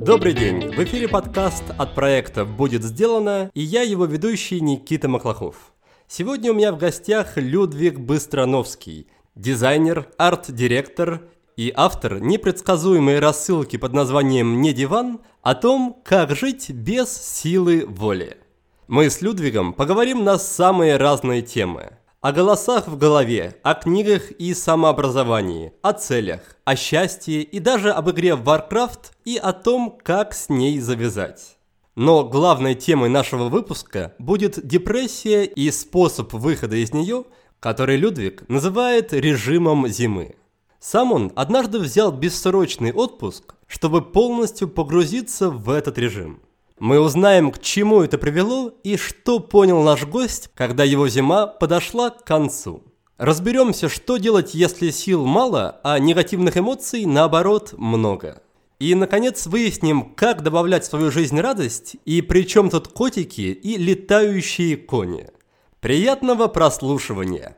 Добрый день! В эфире подкаст от проекта «Будет сделано» и я его ведущий Никита Маклахов. Сегодня у меня в гостях Людвиг Быстрановский, дизайнер, арт-директор и автор непредсказуемой рассылки под названием «Не диван» о том, как жить без силы воли. Мы с Людвигом поговорим на самые разные темы – о голосах в голове, о книгах и самообразовании, о целях, о счастье и даже об игре в Warcraft и о том, как с ней завязать. Но главной темой нашего выпуска будет депрессия и способ выхода из нее, который Людвиг называет режимом зимы. Сам он однажды взял бессрочный отпуск, чтобы полностью погрузиться в этот режим – мы узнаем, к чему это привело и что понял наш гость, когда его зима подошла к концу. Разберемся, что делать, если сил мало, а негативных эмоций, наоборот, много. И, наконец, выясним, как добавлять в свою жизнь радость и при чем тут котики и летающие кони. Приятного прослушивания!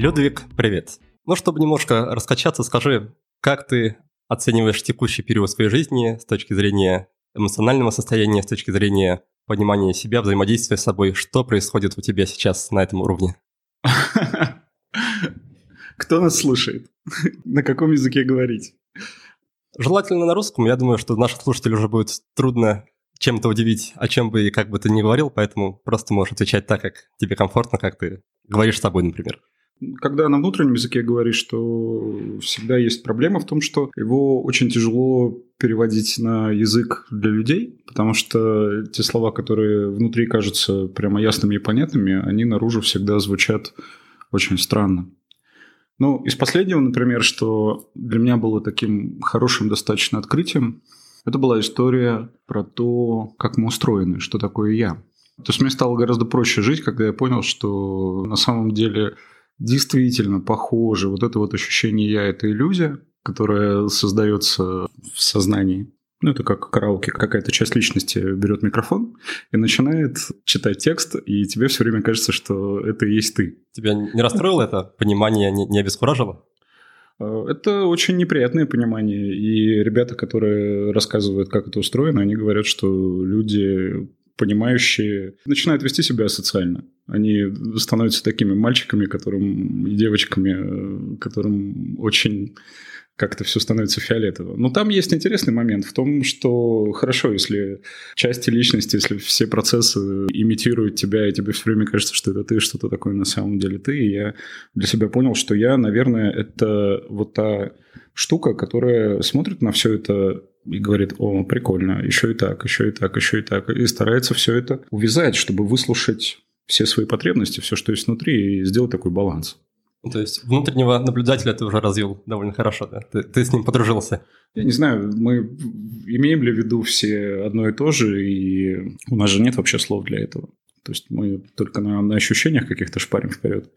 Людвиг, привет. Ну, чтобы немножко раскачаться, скажи, как ты оцениваешь текущий период своей жизни с точки зрения эмоционального состояния, с точки зрения понимания себя, взаимодействия с собой? Что происходит у тебя сейчас на этом уровне? Кто нас слушает? На каком языке говорить? Желательно на русском. Я думаю, что наших слушателей уже будет трудно чем-то удивить, о чем бы и как бы ты ни говорил, поэтому просто можешь отвечать так, как тебе комфортно, как ты говоришь с собой, например когда на внутреннем языке говоришь, что всегда есть проблема в том, что его очень тяжело переводить на язык для людей, потому что те слова, которые внутри кажутся прямо ясными и понятными, они наружу всегда звучат очень странно. Ну, из последнего, например, что для меня было таким хорошим достаточно открытием, это была история про то, как мы устроены, что такое я. То есть мне стало гораздо проще жить, когда я понял, что на самом деле действительно похоже. Вот это вот ощущение «я» – это иллюзия, которая создается в сознании. Ну, это как караоке. Какая-то часть личности берет микрофон и начинает читать текст, и тебе все время кажется, что это и есть ты. Тебя не расстроило это понимание, не, не обескуражило? Э, это очень неприятное понимание. И ребята, которые рассказывают, как это устроено, они говорят, что люди понимающие, начинают вести себя социально. Они становятся такими мальчиками, которым и девочками, которым очень как-то все становится фиолетово. Но там есть интересный момент в том, что хорошо, если части личности, если все процессы имитируют тебя, и тебе все время кажется, что это ты, что-то такое на самом деле ты, и я для себя понял, что я, наверное, это вот та штука, которая смотрит на все это и говорит, о, прикольно, еще и так, еще и так, еще и так, и старается все это увязать, чтобы выслушать все свои потребности, все, что есть внутри, и сделать такой баланс. То есть внутреннего наблюдателя ты уже развил довольно хорошо, да? Ты, ты с ним подружился. Я не знаю, мы имеем ли в виду все одно и то же, и у нас же нет вообще слов для этого. То есть мы только на, на ощущениях каких-то шпарим вперед.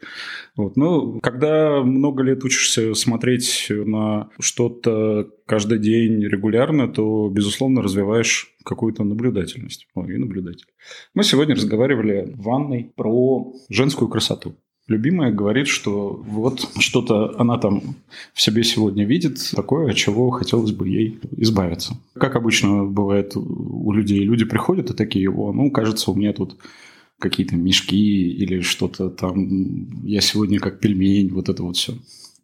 Вот. Но когда много лет учишься смотреть на что-то каждый день регулярно, то, безусловно, развиваешь какую-то наблюдательность. Ой, и наблюдатель. Мы сегодня разговаривали в ванной про женскую красоту. Любимая говорит, что вот что-то она там в себе сегодня видит, такое, от чего хотелось бы ей избавиться. Как обычно бывает у людей, люди приходят и такие, о, ну, кажется, у меня тут какие-то мешки или что-то там, я сегодня как пельмень, вот это вот все.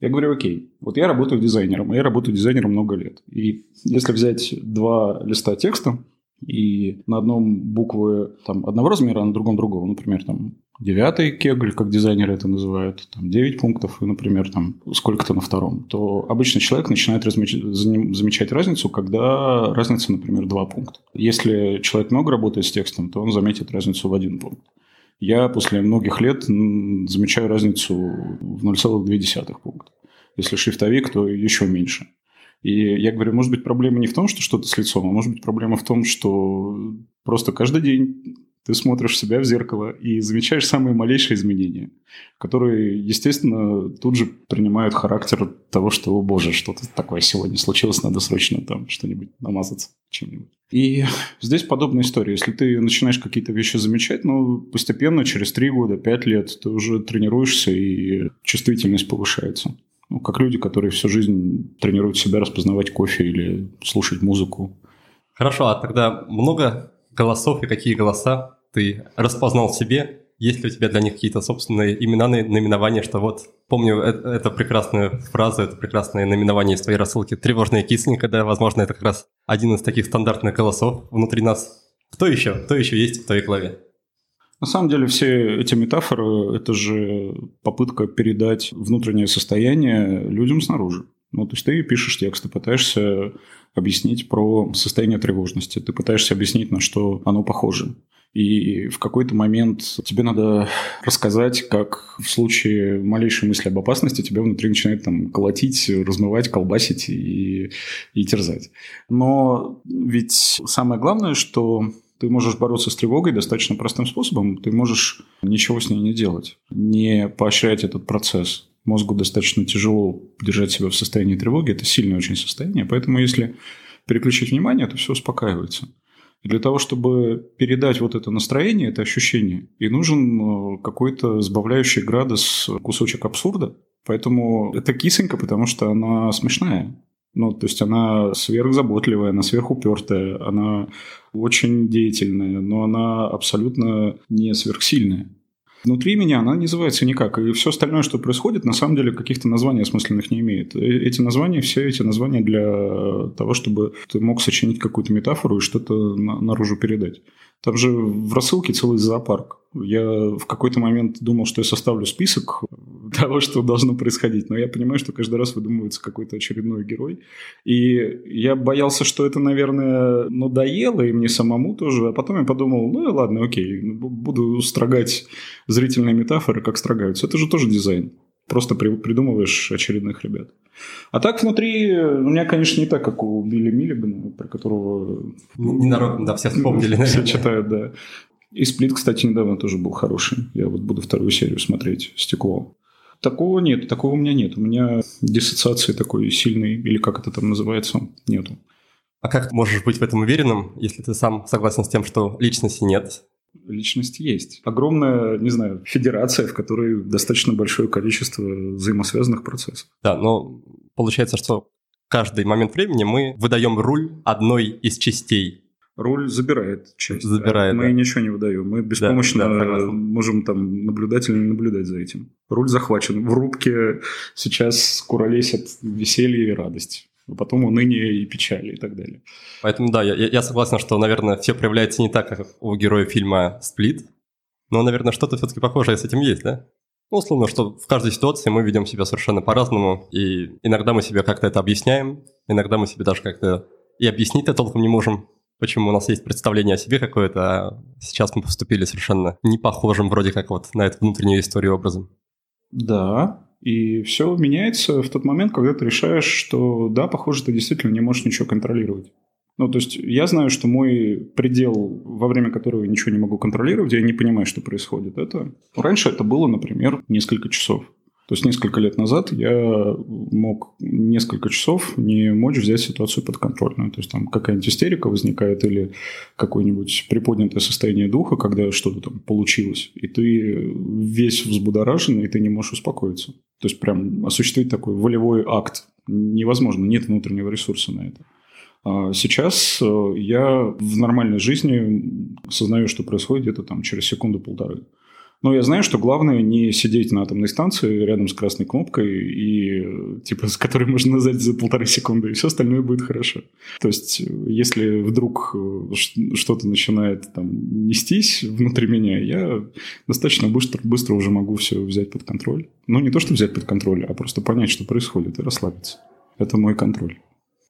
Я говорю, окей, вот я работаю дизайнером, и я работаю дизайнером много лет. И если взять два листа текста, и на одном буквы там, одного размера, а на другом другого, например, там девятый кегль, как дизайнеры это называют, там 9 пунктов, и, например, там сколько-то на втором, то обычно человек начинает размечать, замечать разницу, когда разница, например, 2 пункта. Если человек много работает с текстом, то он заметит разницу в один пункт. Я после многих лет замечаю разницу в 0,2 пункта. Если шрифтовик, то еще меньше. И я говорю, может быть, проблема не в том, что что-то с лицом, а может быть, проблема в том, что просто каждый день ты смотришь себя в зеркало и замечаешь самые малейшие изменения, которые, естественно, тут же принимают характер того, что, о боже, что-то такое сегодня случилось, надо срочно там что-нибудь намазаться. чем-нибудь. И здесь подобная история. Если ты начинаешь какие-то вещи замечать, ну, постепенно, через три года, пять лет, ты уже тренируешься, и чувствительность повышается. Ну, как люди, которые всю жизнь тренируют себя распознавать кофе или слушать музыку. Хорошо, а тогда много голосов и какие голоса ты распознал в себе? Есть ли у тебя для них какие-то собственные имена, наименования, что вот, помню это, это прекрасную фразу, это прекрасное наименование из твоей рассылки «тревожная кислинка», да, возможно, это как раз один из таких стандартных голосов внутри нас. Кто еще? Кто еще есть в твоей голове? На самом деле все эти метафоры – это же попытка передать внутреннее состояние людям снаружи. Ну, то есть ты пишешь текст, ты пытаешься объяснить про состояние тревожности, ты пытаешься объяснить, на что оно похоже. И в какой-то момент тебе надо рассказать, как в случае малейшей мысли об опасности тебя внутри начинает там колотить, размывать, колбасить и, и терзать. Но ведь самое главное, что ты можешь бороться с тревогой достаточно простым способом. Ты можешь ничего с ней не делать, не поощрять этот процесс. Мозгу достаточно тяжело держать себя в состоянии тревоги. Это сильное очень состояние. Поэтому если переключить внимание, то все успокаивается. И для того, чтобы передать вот это настроение, это ощущение, и нужен э, какой-то сбавляющий градус кусочек абсурда. Поэтому это кисонька, потому что она смешная. Ну, то есть она сверхзаботливая, она сверхупертая, она очень деятельная, но она абсолютно не сверхсильная. Внутри меня она не называется никак. И все остальное, что происходит, на самом деле каких-то названий осмысленных не имеет. Э, эти названия, все эти названия для того, чтобы ты мог сочинить какую-то метафору и что-то наружу передать. Там же в рассылке целый зоопарк. Я в какой-то момент думал, что я составлю список того, что должно происходить, но я понимаю, что каждый раз выдумывается какой-то очередной герой. И я боялся, что это, наверное, надоело и мне самому тоже, а потом я подумал, ну ладно, окей, буду строгать зрительные метафоры, как строгаются. Это же тоже дизайн. Просто при, придумываешь очередных ребят. А так внутри, у меня, конечно, не так, как у Билли Миллигана, про которого... Ненароком, да, все вспомнили. Все читают, да. И «Сплит», кстати, недавно тоже был хороший. Я вот буду вторую серию смотреть «Стекло». Такого нет, такого у меня нет. У меня диссоциации такой сильной, или как это там называется, нету. А как ты можешь быть в этом уверенным, если ты сам согласен с тем, что личности нет? Личность есть. Огромная, не знаю, федерация, в которой достаточно большое количество взаимосвязанных процессов. Да, но получается, что каждый момент времени мы выдаем руль одной из частей руль забирает часть. Забирает, Мы да. ничего не выдаем. Мы беспомощно да, да, можем там наблюдать или не наблюдать за этим. Руль захвачен. В рубке сейчас куролесят веселье и радость а потом уныние и печали и так далее. Поэтому да, я, я согласен, что, наверное, все проявляется не так, как у героя фильма «Сплит», но, наверное, что-то все-таки похожее с этим есть, да? Ну, условно, что в каждой ситуации мы ведем себя совершенно по-разному, и иногда мы себе как-то это объясняем, иногда мы себе даже как-то и объяснить-то толком не можем, почему у нас есть представление о себе какое-то, а сейчас мы поступили совершенно не похожим вроде как вот на эту внутреннюю историю образом. Да, и все меняется в тот момент, когда ты решаешь, что да, похоже, ты действительно не можешь ничего контролировать. Ну, то есть я знаю, что мой предел, во время которого я ничего не могу контролировать, я не понимаю, что происходит. Это раньше это было, например, несколько часов. То есть несколько лет назад я мог несколько часов не мочь взять ситуацию под контроль. Ну, то есть там какая-нибудь истерика возникает или какое-нибудь приподнятое состояние духа, когда что-то там получилось, и ты весь взбудоражен, и ты не можешь успокоиться. То есть прям осуществить такой волевой акт невозможно, нет внутреннего ресурса на это. А сейчас э, я в нормальной жизни осознаю, что происходит где-то там через секунду-полторы. Но я знаю, что главное не сидеть на атомной станции рядом с красной кнопкой, и, типа, с которой можно нажать за полторы секунды, и все остальное будет хорошо. То есть, если вдруг э, что-то начинает там нестись внутри меня, я достаточно быстро, быстро уже могу все взять под контроль. Ну, не то, что взять под контроль, а просто понять, что происходит, и расслабиться. Это мой контроль.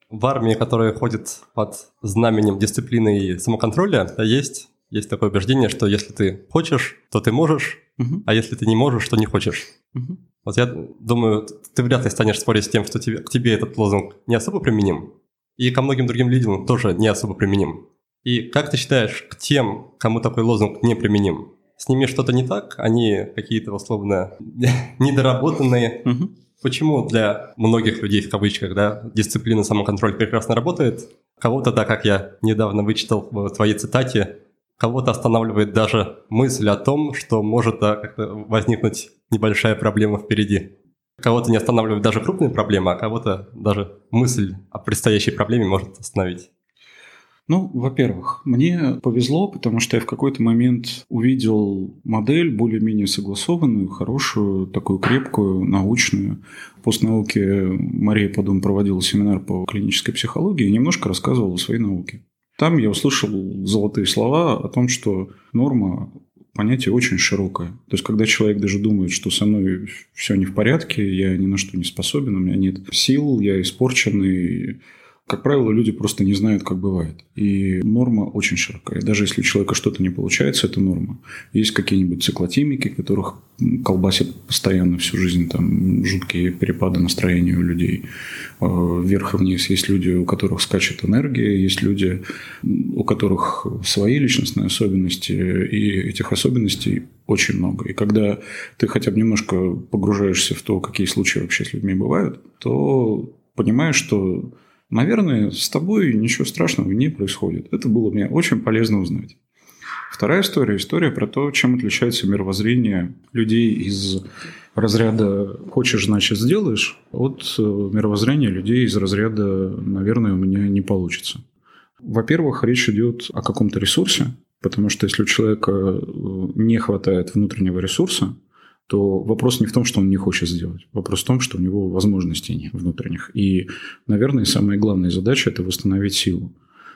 В армии, которая ходит под знаменем дисциплины и самоконтроля, есть есть такое убеждение, что если ты хочешь, то ты можешь, угу. а если ты не можешь, то не хочешь. Угу. Вот я думаю, ты вряд ли станешь спорить с тем, что тебе, к тебе этот лозунг не особо применим, и ко многим другим людям тоже не особо применим. И как ты считаешь, к тем, кому такой лозунг не применим, с ними что-то не так? Они какие-то, условно, недоработанные? Угу. Почему для многих людей, в кавычках, да, дисциплина самоконтроль прекрасно работает, Кого-то, да, как я недавно вычитал в твоей цитате, кого-то останавливает даже мысль о том, что может да, как-то возникнуть небольшая проблема впереди. Кого-то не останавливает даже крупные проблемы, а кого-то даже мысль о предстоящей проблеме может остановить. Ну, во-первых, мне повезло, потому что я в какой-то момент увидел модель более-менее согласованную, хорошую, такую крепкую, научную. После науки Мария Подум проводила семинар по клинической психологии и немножко рассказывала о своей науке. Там я услышал золотые слова о том, что норма понятие очень широкое. То есть, когда человек даже думает, что со мной все не в порядке, я ни на что не способен, у меня нет сил, я испорченный, как правило, люди просто не знают, как бывает. И норма очень широкая. Даже если у человека что-то не получается, это норма. Есть какие-нибудь циклотимики, которых колбасят постоянно всю жизнь, там жуткие перепады настроения у людей э, вверх и вниз. Есть люди, у которых скачет энергия, есть люди, у которых свои личностные особенности, и этих особенностей очень много. И когда ты хотя бы немножко погружаешься в то, какие случаи вообще с людьми бывают, то понимаешь, что Наверное, с тобой ничего страшного не происходит. Это было мне очень полезно узнать. Вторая история – история про то, чем отличается мировоззрение людей из разряда «хочешь, значит, сделаешь» от э, мировоззрения людей из разряда «наверное, у меня не получится». Во-первых, речь идет о каком-то ресурсе, потому что если у человека э, не хватает внутреннего ресурса, то вопрос не в том, что он не хочет сделать. Вопрос в том, что у него возможностей нет внутренних. И, наверное, самая главная задача – это восстановить силу.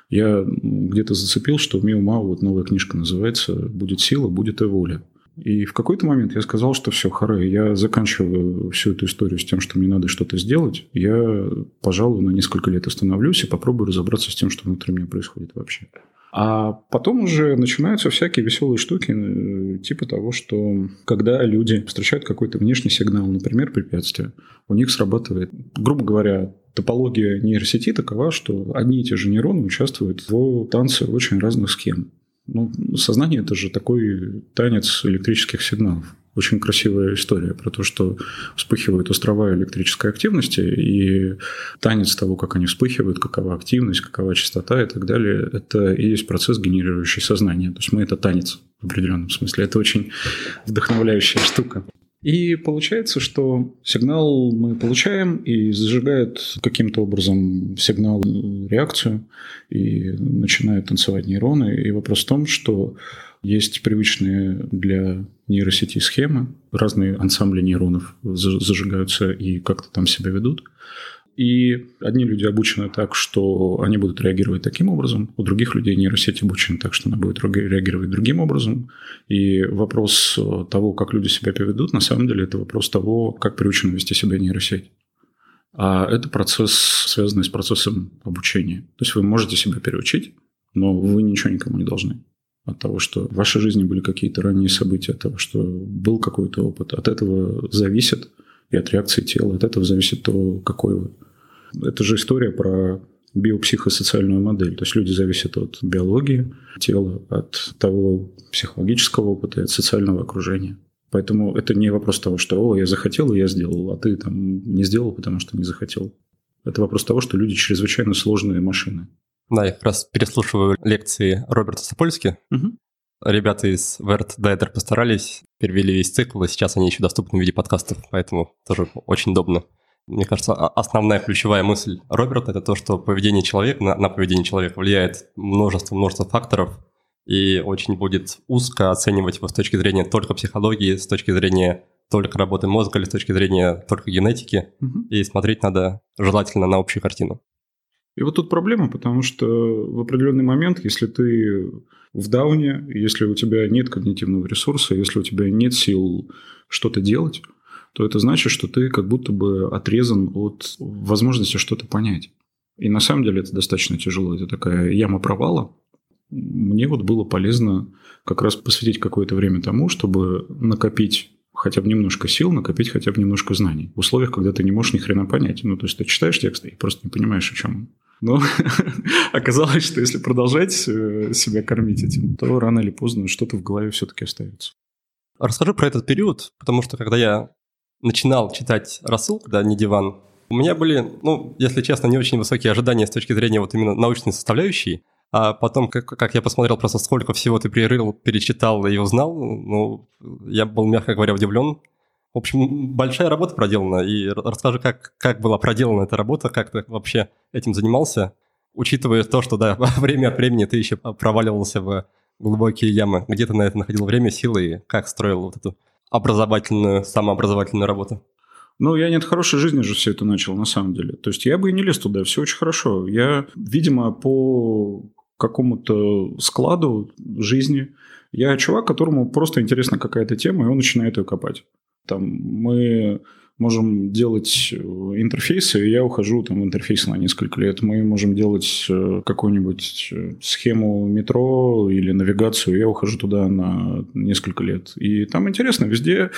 Я где-то зацепил, что Мио Мао, вот новая книжка называется «Будет сила, будет и воля». И в какой-то момент я сказал, что все, харе, я заканчиваю всю эту историю с тем, что мне надо что-то сделать. Я, пожалуй, на несколько лет остановлюсь и попробую разобраться с тем, что внутри меня происходит вообще. А потом уже начинаются всякие веселые штуки, э, типа того, что когда люди встречают какой-то внешний сигнал, например, препятствие, у них срабатывает, грубо говоря, топология нейросети такова, что одни и те же нейроны участвуют в танце очень разных схем. Ну, сознание – это же такой танец электрических сигналов очень красивая история про то, что вспыхивают острова электрической активности, и танец того, как они вспыхивают, какова активность, какова частота и так далее, это и есть процесс, генерирующий сознание. То есть мы это танец в определенном смысле. Это очень вдохновляющая штука. И получается, что сигнал мы получаем, и зажигает каким-то образом сигнал реакцию, и начинают танцевать нейроны. И вопрос в том, что есть привычные для нейросети схемы, разные ансамбли нейронов зажигаются и как-то там себя ведут. И одни люди обучены так, что они будут реагировать таким образом, у других людей нейросеть обучена так, что она будет реагировать другим образом. И вопрос того, как люди себя поведут, на самом деле это вопрос того, как приучена вести себя нейросеть. А это процесс, связанный с процессом обучения. То есть вы можете себя переучить, но вы ничего никому не должны от того, что в вашей жизни были какие-то ранние события, от того, что был какой-то опыт. От этого зависит и от реакции тела, от этого зависит то, какой вы. Это же история про биопсихосоциальную модель. То есть люди зависят от биологии тела, от того психологического опыта и от социального окружения. Поэтому это не вопрос того, что «О, я захотел, и я сделал, а ты там не сделал, потому что не захотел». Это вопрос того, что люди чрезвычайно сложные машины. Да, я как раз переслушиваю лекции Роберта Сапольски. Угу. Ребята из Верт Дайдер постарались, перевели весь цикл, и сейчас они еще доступны в виде подкастов, поэтому тоже очень удобно. Мне кажется, основная ключевая мысль Роберта – это то, что поведение человека, на, на поведение человека влияет множество-множество факторов, и очень будет узко оценивать его с точки зрения только психологии, с точки зрения только работы мозга или с точки зрения только генетики, угу. и смотреть надо желательно на общую картину. И вот тут проблема, потому что в определенный момент, если ты в дауне, если у тебя нет когнитивного ресурса, если у тебя нет сил что-то делать, то это значит, что ты как будто бы отрезан от возможности что-то понять. И на самом деле это достаточно тяжело. Это такая яма провала. Мне вот было полезно как раз посвятить какое-то время тому, чтобы накопить хотя бы немножко сил, накопить хотя бы немножко знаний. В условиях, когда ты не можешь ни хрена понять. Ну, то есть ты читаешь текст и просто не понимаешь, о чем но оказалось, что если продолжать э, себя кормить этим, то рано или поздно что-то в голове все-таки остается. Расскажи про этот период, потому что когда я начинал читать Расул, когда не диван, У меня были, ну, если честно, не очень высокие ожидания с точки зрения вот именно научной составляющей, а потом, как, как я посмотрел просто, сколько всего ты перерыл, перечитал и узнал, ну, я был, мягко говоря, удивлен. В общем, большая работа проделана, и расскажи, как, как была проделана эта работа, как ты вообще этим занимался, учитывая то, что, да, время от времени ты еще проваливался в глубокие ямы. Где ты на это находил время, силы, и как строил вот эту образовательную, самообразовательную работу? Ну, я не от хорошей жизни же все это начал, на самом деле. То есть я бы и не лез туда, все очень хорошо. Я, видимо, по какому-то складу жизни, я чувак, которому просто интересна какая-то тема, и он начинает ее копать. Там мы можем делать э, интерфейсы, и я ухожу там в интерфейсы на несколько лет. Мы можем делать э, какую-нибудь э, схему метро или навигацию, и я ухожу туда на несколько лет. И там интересно, везде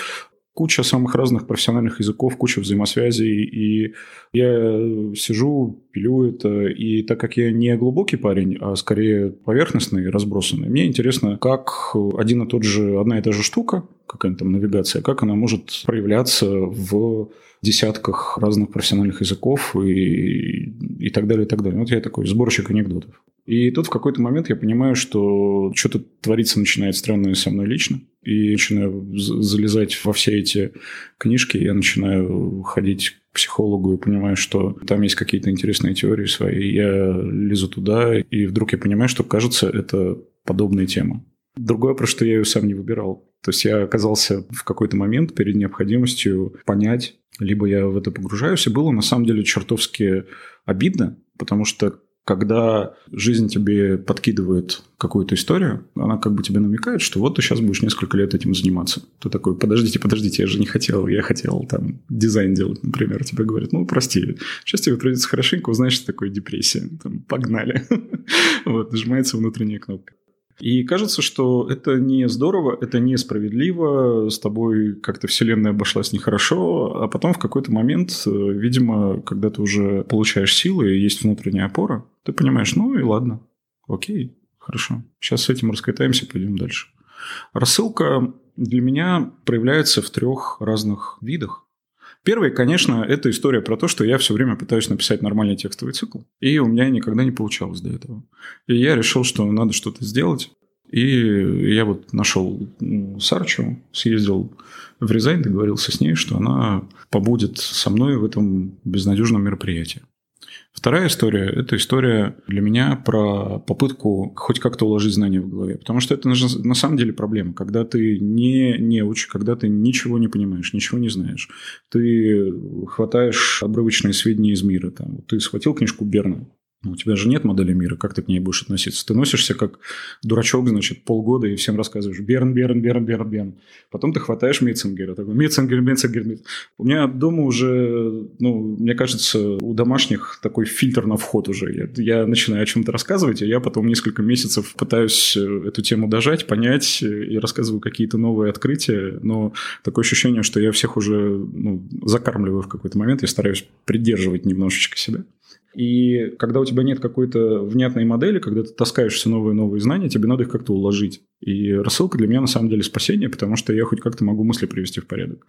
куча самых разных профессиональных языков, куча взаимосвязей, и я сижу, пилю это, и так как я не глубокий парень, а скорее поверхностный, разбросанный, мне интересно, как один и тот же, одна и та же штука, какая-нибудь там навигация, как она может проявляться в десятках разных профессиональных языков и, и так далее, и так далее. Вот я такой сборщик анекдотов. И тут в какой-то момент я понимаю, что что-то твориться начинает странное со мной лично. И начинаю залезать во все эти книжки. Я начинаю ходить к психологу и понимаю, что там есть какие-то интересные теории свои. Я лезу туда, и вдруг я понимаю, что, кажется, это подобная тема. Другое, про что я ее сам не выбирал. То есть я оказался в какой-то момент перед необходимостью понять, либо я в это погружаюсь, и было на самом деле чертовски обидно, потому что когда жизнь тебе подкидывает какую-то историю, она как бы тебе намекает, что вот ты сейчас будешь несколько лет этим заниматься. Ты такой, подождите, подождите, я же не хотел, я хотел там дизайн делать, например. Тебе говорят, ну, прости, сейчас тебе придется хорошенько узнать, что такое депрессия. Там, погнали. Вот, нажимается внутренняя кнопка. И кажется, что это не здорово, это несправедливо, с тобой как-то вселенная обошлась нехорошо, а потом в какой-то момент, э, видимо, когда ты уже получаешь силы и есть внутренняя опора, ты понимаешь, ну и ладно, окей, хорошо, сейчас с этим раскатаемся, пойдем дальше. Рассылка для меня проявляется в трех разных видах. Первый, конечно, это история про то, что я все время пытаюсь написать нормальный текстовый цикл, и у меня никогда не получалось до этого. И я решил, что надо что-то сделать. И я вот нашел Сарчу, съездил в Рязань, договорился с ней, что она побудет со мной в этом безнадежном мероприятии. Вторая история – это история для меня про попытку хоть как-то уложить знания в голове. Потому что это на самом деле проблема. Когда ты не неуч, когда ты ничего не понимаешь, ничего не знаешь, ты хватаешь обрывочные сведения из мира. Там, ты схватил книжку Берна, у тебя же нет модели мира, как ты к ней будешь относиться? Ты носишься как дурачок, значит, полгода и всем рассказываешь Берн, Берн, Берн, Берн, Берн. Потом ты хватаешь Митцингера, такой Митцингер, Митцингер, Митцингер. У меня дома уже, ну, мне кажется, у домашних такой фильтр на вход уже. Я, я начинаю о чем-то рассказывать, а я потом несколько месяцев пытаюсь э, эту тему дожать, понять э, и рассказываю какие-то новые открытия, но такое ощущение, что я всех уже ну, закармливаю в какой-то момент, я стараюсь придерживать немножечко себя. И когда у тебя нет какой-то внятной модели, когда ты таскаешь все новые и новые знания, тебе надо их как-то уложить. И рассылка для меня на самом деле спасение, потому что я хоть как-то могу мысли привести в порядок.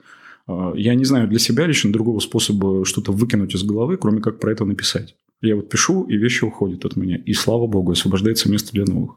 А, я не знаю для себя лично другого способа что-то выкинуть из головы, кроме как про это написать. Я вот пишу, и вещи уходят от меня. И слава богу, освобождается место для новых.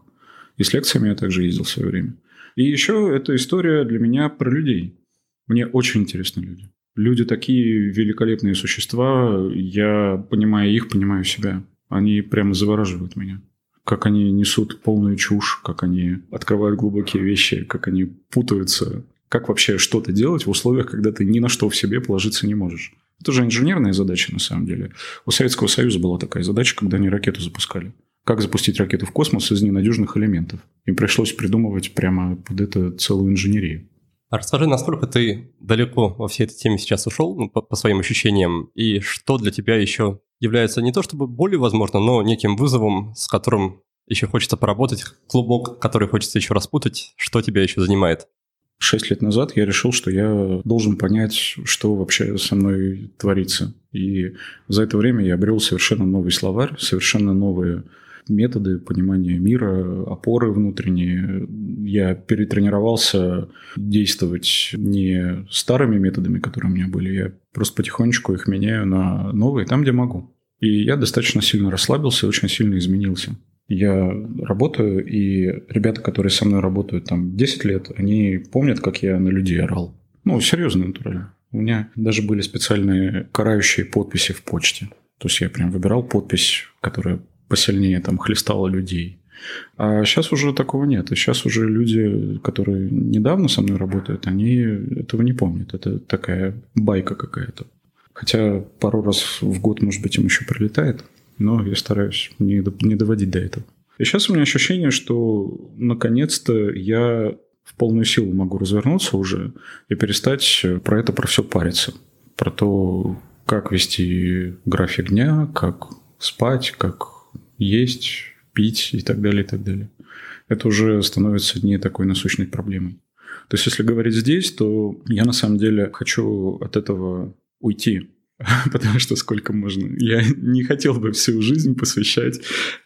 И с лекциями я также ездил в свое время. И еще эта история для меня про людей. Мне очень интересны люди. Люди такие великолепные существа, я, понимая их, понимаю себя. Они прямо завораживают меня. Как они несут полную чушь, как они открывают глубокие вещи, как они путаются. Как вообще что-то делать в условиях, когда ты ни на что в себе положиться не можешь. Это же инженерная задача на самом деле. У Советского Союза была такая задача, когда они ракету запускали. Как запустить ракету в космос из ненадежных элементов. Им пришлось придумывать прямо под это целую инженерию. Расскажи, насколько ты далеко во всей этой теме сейчас ушел, ну, по, по своим ощущениям, и что для тебя еще является не то чтобы более возможно, но неким вызовом, с которым еще хочется поработать, клубок, который хочется еще распутать, что тебя еще занимает? Шесть лет назад я решил, что я должен понять, что вообще со мной творится. И за это время я обрел совершенно новый словарь, совершенно новые методы понимания мира, опоры внутренние. Я перетренировался действовать не старыми методами, которые у меня были, я просто потихонечку их меняю на новые там, где могу. И я достаточно сильно расслабился, очень сильно изменился. Я работаю, и ребята, которые со мной работают там 10 лет, они помнят, как я на людей орал. Ну, серьезно, натурально. У меня даже были специальные карающие подписи в почте. То есть я прям выбирал подпись, которая посильнее там хлестала людей. А сейчас уже такого нет. И сейчас уже люди, которые недавно со мной работают, они этого не помнят. Это такая байка какая-то. Хотя пару раз в год, может быть, им еще прилетает, но я стараюсь не, не доводить до этого. И сейчас у меня ощущение, что наконец-то я в полную силу могу развернуться уже и перестать про это, про все париться. Про то, как вести график дня, как спать, как есть, пить и так далее, и так далее. Это уже становится не такой насущной проблемой. То есть, если говорить здесь, то я на самом деле хочу от этого уйти. Потому что сколько можно. Я не хотел бы всю жизнь посвящать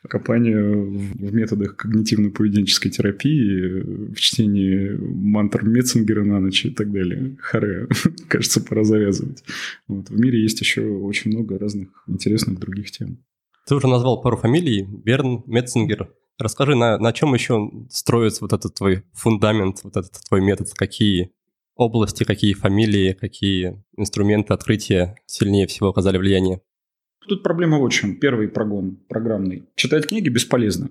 копанию в методах когнитивно-поведенческой терапии, в чтении мантр Метцингера на ночь и так далее. Харе. Кажется, пора завязывать. Вот. В мире есть еще очень много разных интересных других тем. Ты уже назвал пару фамилий. Берн, Метцингер. Расскажи, на, на чем еще строится вот этот твой фундамент, вот этот твой метод? Какие области, какие фамилии, какие инструменты открытия сильнее всего оказали влияние? Тут проблема в чем. Первый прогон программный. Читать книги бесполезно.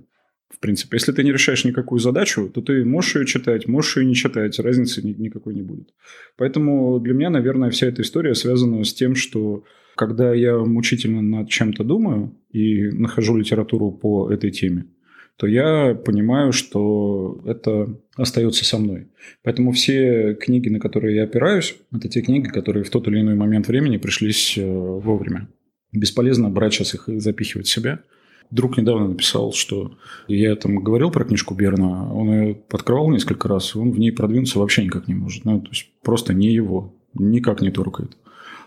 В принципе, если ты не решаешь никакую задачу, то ты можешь ее читать, можешь ее не читать, разницы никакой не будет. Поэтому для меня, наверное, вся эта история связана с тем, что когда я мучительно над чем-то думаю и нахожу литературу по этой теме, то я понимаю, что это остается со мной. Поэтому все книги, на которые я опираюсь, это те книги, которые в тот или иной момент времени пришлись э, вовремя. Бесполезно брать сейчас их и запихивать в себя. Друг недавно написал, что я там говорил про книжку Берна, он ее открывал несколько раз, он в ней продвинуться вообще никак не может. Ну, то есть просто не его, никак не торкает.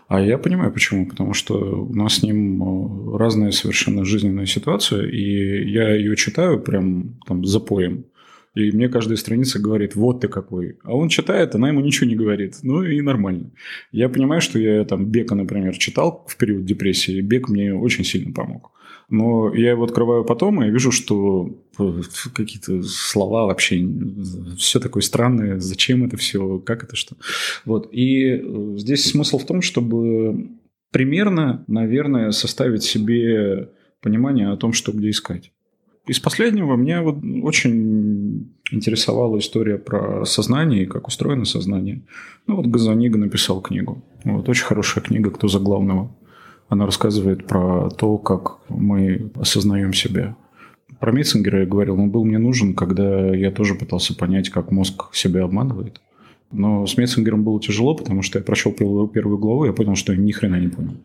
А я понимаю, почему. Потому что у нас с ним э, разная совершенно жизненная ситуация, и я ее читаю прям там запоем. И мне каждая страница говорит, вот ты какой. А он читает, она ему ничего не говорит. Ну и нормально. Я понимаю, что я там Бека, например, читал в период депрессии. Бек мне очень сильно помог. Но я его открываю потом и вижу, что э, какие-то слова вообще все такое странное, зачем это все, как это что. Вот. И э, здесь смысл в том, чтобы примерно, наверное, составить себе понимание о том, что где искать. Из последнего меня вот очень интересовала история про сознание и как устроено сознание. Ну вот Газанига написал книгу. Вот очень хорошая книга «Кто за главного». Она рассказывает про то, как мы осознаем себя. Про Митцингера я говорил, он был мне нужен, когда я тоже пытался понять, как мозг себя обманывает. Но с Метцингером было тяжело, потому что я прочел первую, главу, я понял, что я ни хрена не понял.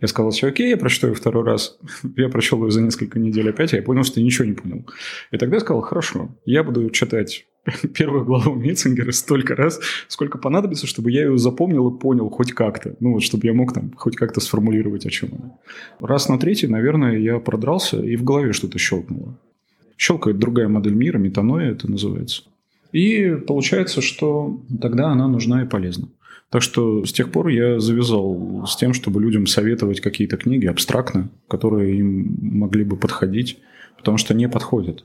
Я сказал, все окей, я прочитаю второй раз. Я прочел ее за несколько недель опять, и я понял, что ничего не понял. И тогда я сказал, хорошо, я буду читать первую главу Митцингера столько раз, сколько понадобится, чтобы я ее запомнил и понял хоть как-то. Ну вот, чтобы я мог там хоть как-то сформулировать, о чем она. Раз на третий, наверное, я продрался, и в голове что-то щелкнуло. Щелкает другая модель мира, метаноя это называется. И получается, что тогда она нужна и полезна. Так что с тех пор я завязал с тем, чтобы людям советовать какие-то книги абстрактно, которые им могли бы подходить, потому что не подходят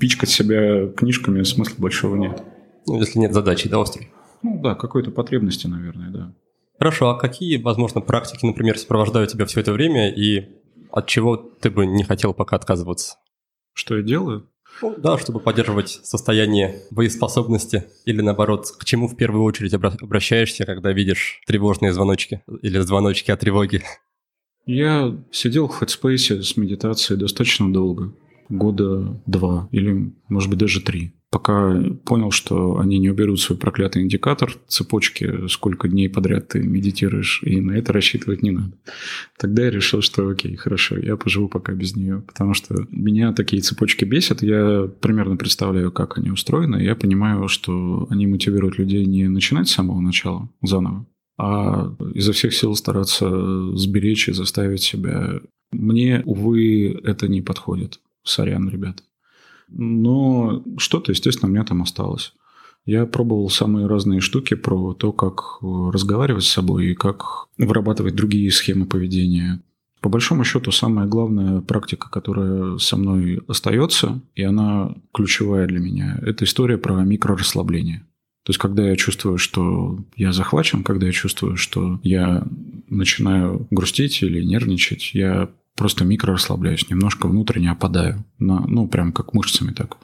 пичкать себя книжками смысла большого нет. Ну, если нет задачи, да, острой? Ну да, какой-то потребности, наверное, да. Хорошо, а какие, возможно, практики, например, сопровождают тебя все это время, и от чего ты бы не хотел пока отказываться? Что я делаю? Ну, да, чтобы поддерживать состояние боеспособности или наоборот, к чему в первую очередь обращаешься, когда видишь тревожные звоночки или звоночки о тревоге? Я сидел в Headspace с медитацией достаточно долго года два или, может быть, даже три. Пока понял, что они не уберут свой проклятый индикатор цепочки, сколько дней подряд ты медитируешь, и на это рассчитывать не надо. Тогда я решил, что окей, хорошо, я поживу пока без нее, потому что меня такие цепочки бесят, я примерно представляю, как они устроены, я понимаю, что они мотивируют людей не начинать с самого начала заново, а изо всех сил стараться сберечь и заставить себя. Мне, увы, это не подходит. Сорян, ребята. Но что-то, естественно, у меня там осталось. Я пробовал самые разные штуки про то, как разговаривать с собой и как вырабатывать другие схемы поведения. По большому счету, самая главная практика, которая со мной остается, и она ключевая для меня, это история про микрорасслабление. То есть, когда я чувствую, что я захвачен, когда я чувствую, что я начинаю грустить или нервничать, я просто микро расслабляюсь, немножко внутренне опадаю. На, ну, прям как мышцами так.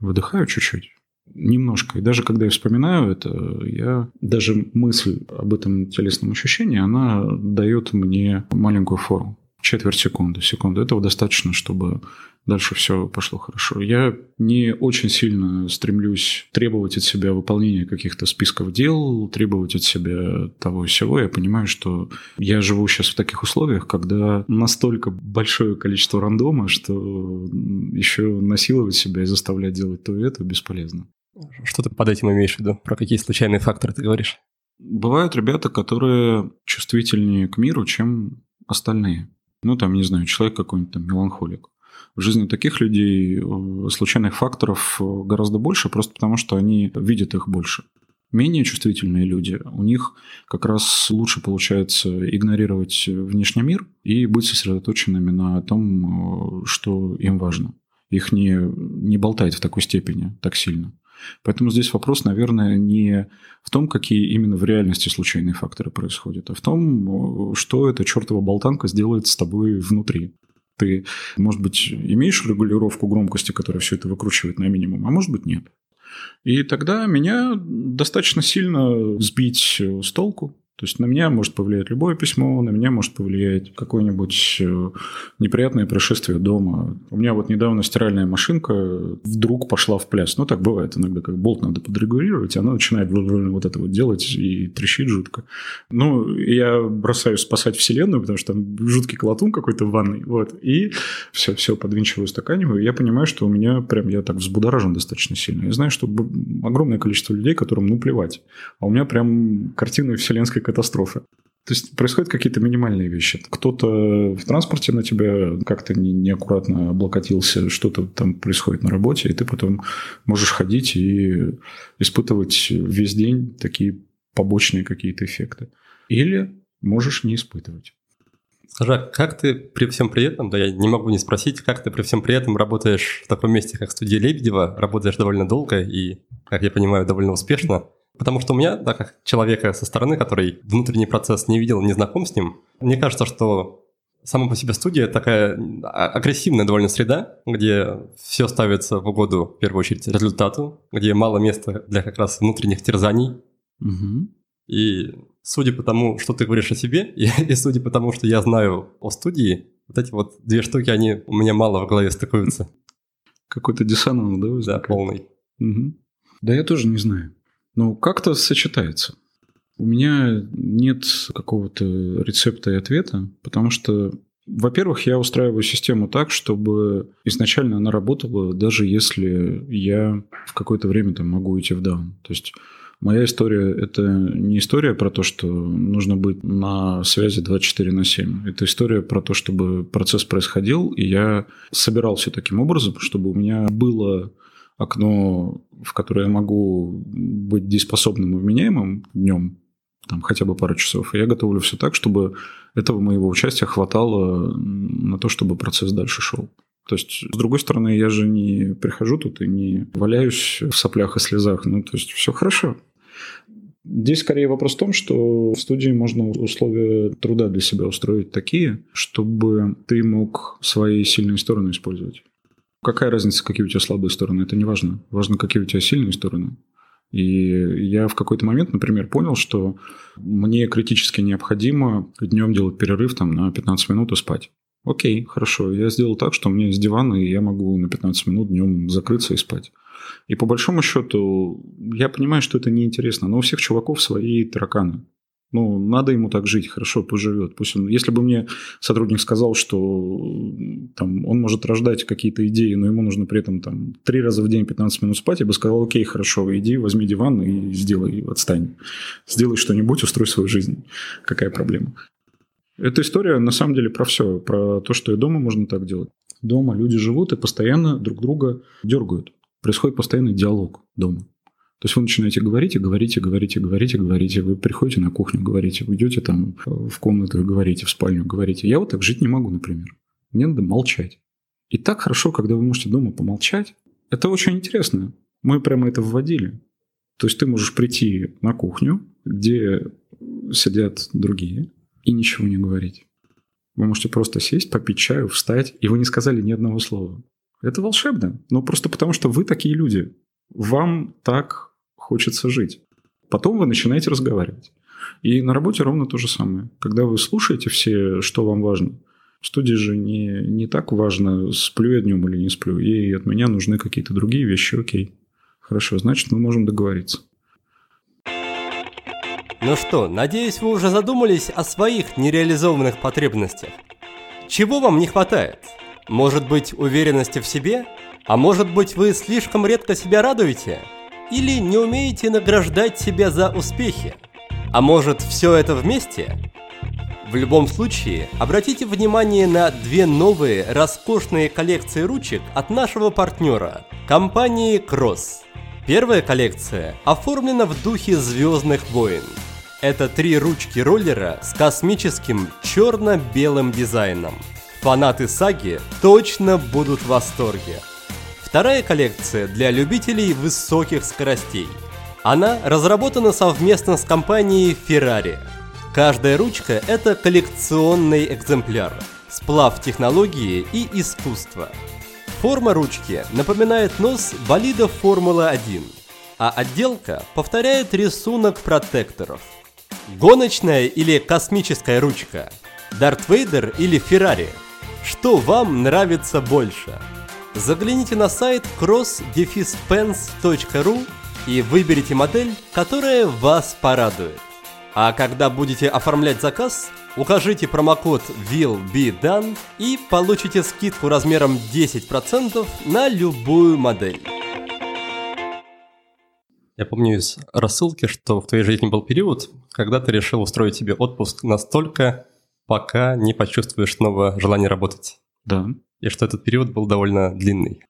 Выдыхаю чуть-чуть. Немножко. И даже когда я вспоминаю это, я даже мысль об этом телесном ощущении, она дает мне маленькую форму четверть секунды, секунду. Этого достаточно, чтобы дальше все пошло хорошо. Я не очень сильно стремлюсь требовать от себя выполнения каких-то списков дел, требовать от себя того и всего. Я понимаю, что я живу сейчас в таких условиях, когда настолько большое количество рандома, что еще насиловать себя и заставлять делать то и это бесполезно. Что ты под этим имеешь в виду? Про какие случайные факторы ты говоришь? Бывают ребята, которые чувствительнее к миру, чем остальные. Ну, там, не знаю, человек какой-нибудь там меланхолик. В жизни таких людей э, случайных факторов э, гораздо больше, просто потому что они видят их больше. Менее чувствительные люди, у них как раз лучше получается игнорировать внешний мир и быть сосредоточенными на том, э, что им важно. Их не, не болтает в такой степени, так сильно. Поэтому здесь вопрос, наверное, не в том, какие именно в реальности случайные факторы происходят, а в том, что эта чертова болтанка сделает с тобой внутри. Ты, может быть, имеешь регулировку громкости, которая все это выкручивает на минимум, а может быть, нет. И тогда меня достаточно сильно сбить с толку, то есть на меня может повлиять любое письмо, на меня может повлиять какое-нибудь э, неприятное происшествие дома. У меня вот недавно стиральная машинка вдруг пошла в пляс. Ну, так бывает иногда, как болт надо подрегулировать, она начинает вот это вот делать и трещит жутко. Ну, я бросаюсь спасать вселенную, потому что там жуткий колотун какой-то в ванной. Вот. И все, все, подвинчиваю, стаканиваю. Я понимаю, что у меня прям, я так взбудоражен достаточно сильно. Я знаю, что огромное количество людей, которым ну плевать. А у меня прям картина вселенской катастрофы. То есть происходят какие-то минимальные вещи. Кто-то в транспорте на тебя как-то не, неаккуратно облокотился, что-то там происходит на работе, и ты потом можешь ходить и испытывать весь день такие побочные какие-то эффекты. Или можешь не испытывать. Скажи, как ты при всем при этом, да я не могу не спросить, как ты при всем при этом работаешь в таком месте, как студия Лебедева, работаешь довольно долго и, как я понимаю, довольно успешно, Потому что у меня, да, как человека со стороны, который внутренний процесс не видел, не знаком с ним, мне кажется, что сама по себе студия такая а, агрессивная довольно среда, где все ставится в угоду, в первую очередь, результату, где мало места для как раз внутренних терзаний. Угу. И судя по тому, что ты говоришь о себе, и, и судя по тому, что я знаю о студии, вот эти вот две штуки, они у меня мало в голове стыкуются. Какой-то диссонанс, да? Возникает? Да, полный. Угу. Да я тоже не знаю. Ну, как-то сочетается. У меня нет какого-то рецепта и ответа, потому что, во-первых, я устраиваю систему так, чтобы изначально она работала, даже если я в какое-то время там могу идти в даун. То есть Моя история – это не история про то, что нужно быть на связи 24 на 7. Это история про то, чтобы процесс происходил, и я собирал все таким образом, чтобы у меня было окно, в которое я могу быть дееспособным и вменяемым днем, там хотя бы пару часов. И я готовлю все так, чтобы этого моего участия хватало на то, чтобы процесс дальше шел. То есть, с другой стороны, я же не прихожу тут и не валяюсь в соплях и слезах. Ну, то есть, все хорошо. Здесь скорее вопрос в том, что в студии можно условия труда для себя устроить такие, чтобы ты мог свои сильные стороны использовать. Какая разница, какие у тебя слабые стороны? Это не важно. Важно, какие у тебя сильные стороны. И я в какой-то момент, например, понял, что мне критически необходимо днем делать перерыв там, на 15 минут и спать. Окей, хорошо. Я сделал так, что мне с дивана, и я могу на 15 минут днем закрыться и спать. И по большому счету, я понимаю, что это неинтересно, но у всех чуваков свои тараканы. Ну, надо ему так жить, хорошо, пусть живет. Пусть он... Если бы мне сотрудник сказал, что там, он может рождать какие-то идеи, но ему нужно при этом там, три раза в день 15 минут спать, я бы сказал, окей, хорошо, иди, возьми диван и сделай, отстань. Сделай что-нибудь, устрой свою жизнь. Какая проблема? Эта история на самом деле про все, про то, что и дома можно так делать. Дома люди живут и постоянно друг друга дергают. Происходит постоянный диалог дома. То есть вы начинаете говорить и говорите, говорите, говорите, говорите. Вы приходите на кухню, говорите, вы идете там в комнату, говорите, в спальню, говорите. Я вот так жить не могу, например. Мне надо молчать. И так хорошо, когда вы можете дома помолчать. Это очень интересно. Мы прямо это вводили. То есть ты можешь прийти на кухню, где сидят другие, и ничего не говорить. Вы можете просто сесть, попить чаю, встать, и вы не сказали ни одного слова. Это волшебно. Но просто потому, что вы такие люди. Вам так хочется жить. Потом вы начинаете разговаривать. И на работе ровно то же самое. Когда вы слушаете все, что вам важно, в студии же не, не так важно, сплю я днем или не сплю. Ей от меня нужны какие-то другие вещи. Окей. Хорошо, значит, мы можем договориться. Ну что, надеюсь, вы уже задумались о своих нереализованных потребностях. Чего вам не хватает? Может быть, уверенности в себе? А может быть, вы слишком редко себя радуете? Или не умеете награждать себя за успехи? А может все это вместе? В любом случае, обратите внимание на две новые роскошные коллекции ручек от нашего партнера, компании Cross. Первая коллекция оформлена в духе Звездных войн. Это три ручки роллера с космическим черно-белым дизайном. Фанаты саги точно будут в восторге. Вторая коллекция для любителей высоких скоростей. Она разработана совместно с компанией Ferrari. Каждая ручка – это коллекционный экземпляр, сплав технологии и искусства. Форма ручки напоминает нос болида Формулы-1, а отделка повторяет рисунок протекторов. Гоночная или космическая ручка? Дарт Вейдер или Феррари? Что вам нравится больше? Загляните на сайт cross-pens.ru и выберите модель, которая вас порадует. А когда будете оформлять заказ, укажите промокод WILLBEDONE и получите скидку размером 10% на любую модель. Я помню из рассылки, что в твоей жизни был период, когда ты решил устроить себе отпуск настолько, пока не почувствуешь снова желание работать. Да и что этот период был довольно длинный.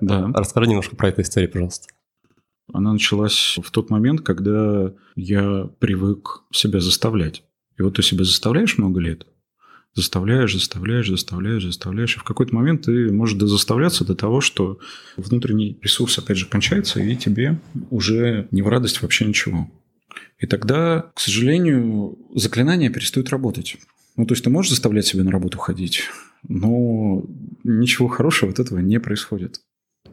Да. Расскажи немножко про эту историю, пожалуйста. Она началась в тот момент, когда я привык себя заставлять. И вот ты себя заставляешь много лет, заставляешь, заставляешь, заставляешь, заставляешь, и в какой-то момент ты можешь заставляться до того, что внутренний ресурс, опять же, кончается, и тебе уже не в радость вообще ничего. И тогда, к сожалению, заклинания перестают работать. Ну, то есть ты можешь заставлять себя на работу ходить, но ничего хорошего от этого не происходит.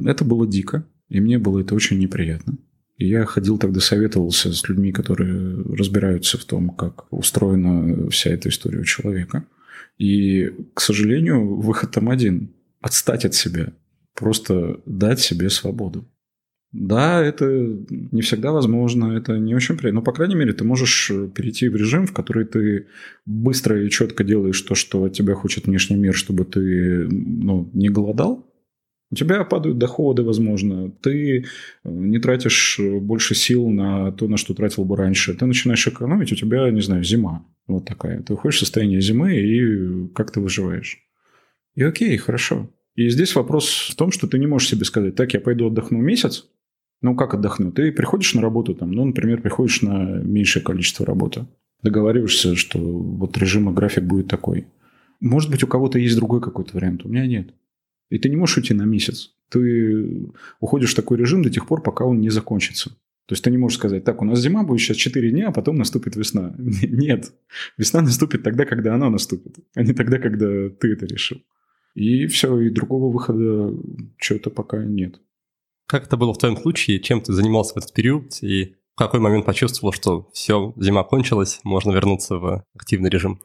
Это было дико, и мне было это очень неприятно. И я ходил тогда, советовался с людьми, которые разбираются в том, как устроена вся эта история у человека. И, к сожалению, выход там один – отстать от себя, просто дать себе свободу. Да, это не всегда возможно, это не очень приятно. Но, по крайней мере, ты можешь э, перейти в режим, в который ты быстро и четко делаешь то, что от тебя хочет внешний мир, чтобы ты ну, не голодал. У тебя падают доходы, возможно. Ты э, не тратишь больше сил на то, на что тратил бы раньше. Ты начинаешь экономить, у тебя, не знаю, зима. Вот такая. Ты уходишь в состояние зимы и как ты выживаешь. И окей, хорошо. И здесь вопрос в том, что ты не можешь себе сказать, так, я пойду отдохну месяц, ну, как отдохнуть? Ты приходишь на работу, там, ну, например, приходишь на меньшее количество работы. Договариваешься, что вот режим и график будет такой. Может быть, у кого-то есть другой какой-то вариант. У меня нет. И ты не можешь уйти на месяц. Ты уходишь в такой режим до тех пор, пока он не закончится. То есть ты не можешь сказать, так, у нас зима будет сейчас 4 дня, а потом наступит весна. Нет. Весна наступит тогда, когда она наступит, а не тогда, когда ты это решил. И все, и другого выхода что-то пока нет. Как это было в твоем случае? Чем ты занимался в этот период? И в какой момент почувствовал, что все, зима кончилась, можно вернуться в активный режим?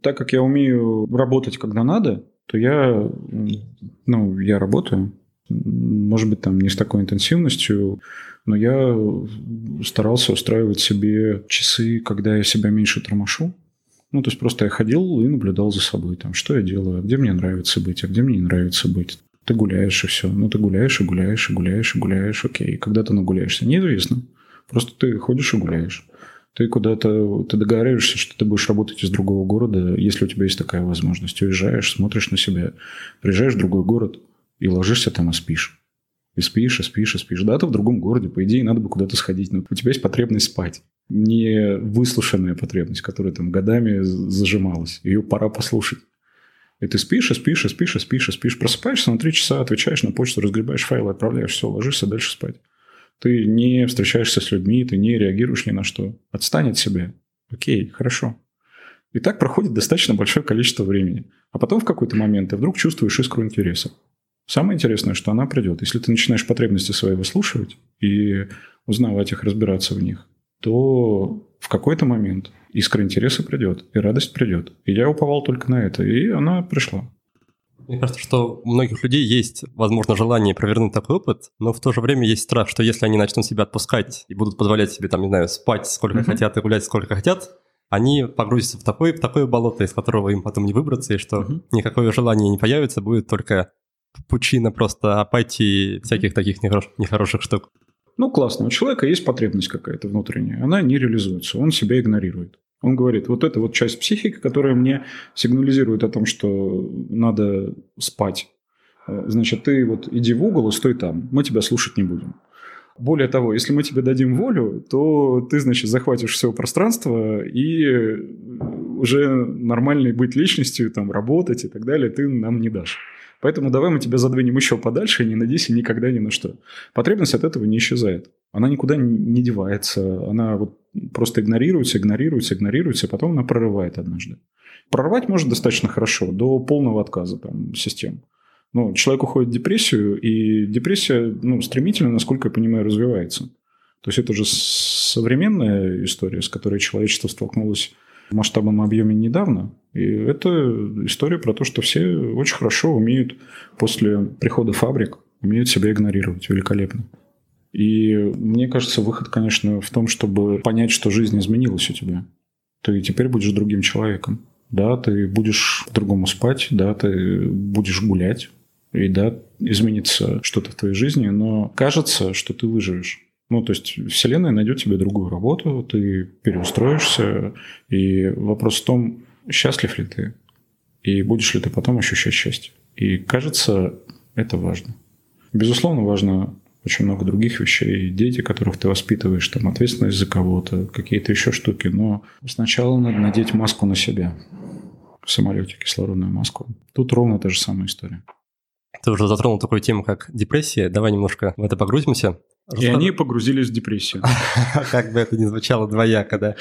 Так как я умею работать, когда надо, то я, ну, я работаю. Может быть, там не с такой интенсивностью, но я старался устраивать себе часы, когда я себя меньше тормошу. Ну, то есть просто я ходил и наблюдал за собой, там, что я делаю, где мне нравится быть, а где мне не нравится быть. Ты гуляешь и все. Ну, ты гуляешь и гуляешь и гуляешь и гуляешь. Окей. Когда ты нагуляешься? Неизвестно. Просто ты ходишь и гуляешь. Ты куда-то, ты договариваешься, что ты будешь работать из другого города, если у тебя есть такая возможность. Уезжаешь, смотришь на себя, приезжаешь в другой город и ложишься там и спишь. И спишь, и спишь, и спишь. Да, ты в другом городе, по идее, надо бы куда-то сходить, но у тебя есть потребность спать. Не выслушанная потребность, которая там годами зажималась. Ее пора послушать. И ты спишь, и спишь, и спишь, и спишь, и спишь. Просыпаешься на три часа, отвечаешь на почту, разгребаешь файлы, отправляешь, все, ложишься дальше спать. Ты не встречаешься с людьми, ты не реагируешь ни на что. Отстань от себя. Окей, хорошо. И так проходит достаточно большое количество времени. А потом в какой-то момент ты вдруг чувствуешь искру интереса. Самое интересное, что она придет. Если ты начинаешь потребности свои выслушивать и узнавать их, разбираться в них, то в какой-то момент искра интереса придет, и радость придет. И я уповал только на это, и она пришла. Мне кажется, что у многих людей есть, возможно, желание провернуть такой опыт, но в то же время есть страх, что если они начнут себя отпускать и будут позволять себе, там, не знаю, спать сколько mm-hmm. хотят и гулять сколько хотят, они погрузятся в такое, в такое болото, из которого им потом не выбраться, и что mm-hmm. никакое желание не появится, будет только пучина просто апатии всяких таких нехорош, нехороших штук. Ну, классно. У человека есть потребность какая-то внутренняя. Она не реализуется. Он себя игнорирует. Он говорит, вот это вот часть психики, которая мне сигнализирует о том, что надо спать. Э, значит, ты вот иди в угол и стой там. Мы тебя слушать не будем. Более того, если мы тебе дадим волю, то ты, значит, захватишь все пространство и уже нормальной быть личностью, там, работать и так далее, ты нам не дашь. Поэтому давай мы тебя задвинем еще подальше и не надейся никогда ни на что. Потребность от этого не исчезает. Она никуда не девается. Она вот просто игнорируется, игнорируется, игнорируется, и потом она прорывает однажды. Прорвать может достаточно хорошо, до полного отказа там, систем. Но человек уходит в депрессию, и депрессия ну, стремительно, насколько я понимаю, развивается. То есть это же современная история, с которой человечество столкнулось в масштабном объеме недавно. И это история про то, что все очень хорошо умеют после прихода фабрик, умеют себя игнорировать великолепно. И мне кажется, выход, конечно, в том, чтобы понять, что жизнь изменилась у тебя. Ты теперь будешь другим человеком. Да, ты будешь по-другому спать, да, ты будешь гулять, и да, изменится что-то в твоей жизни, но кажется, что ты выживешь. Ну, то есть Вселенная найдет тебе другую работу, ты переустроишься, и вопрос в том, счастлив ли ты, и будешь ли ты потом ощущать счастье. И кажется, это важно. Безусловно, важно очень много других вещей, дети, которых ты воспитываешь, там ответственность за кого-то, какие-то еще штуки, но сначала надо надеть маску на себя в самолете, кислородную маску. Тут ровно та же самая история. Ты уже затронул такую тему, как депрессия. Давай немножко в это погрузимся. И они погрузились в депрессию. Как бы это ни звучало двояко, да.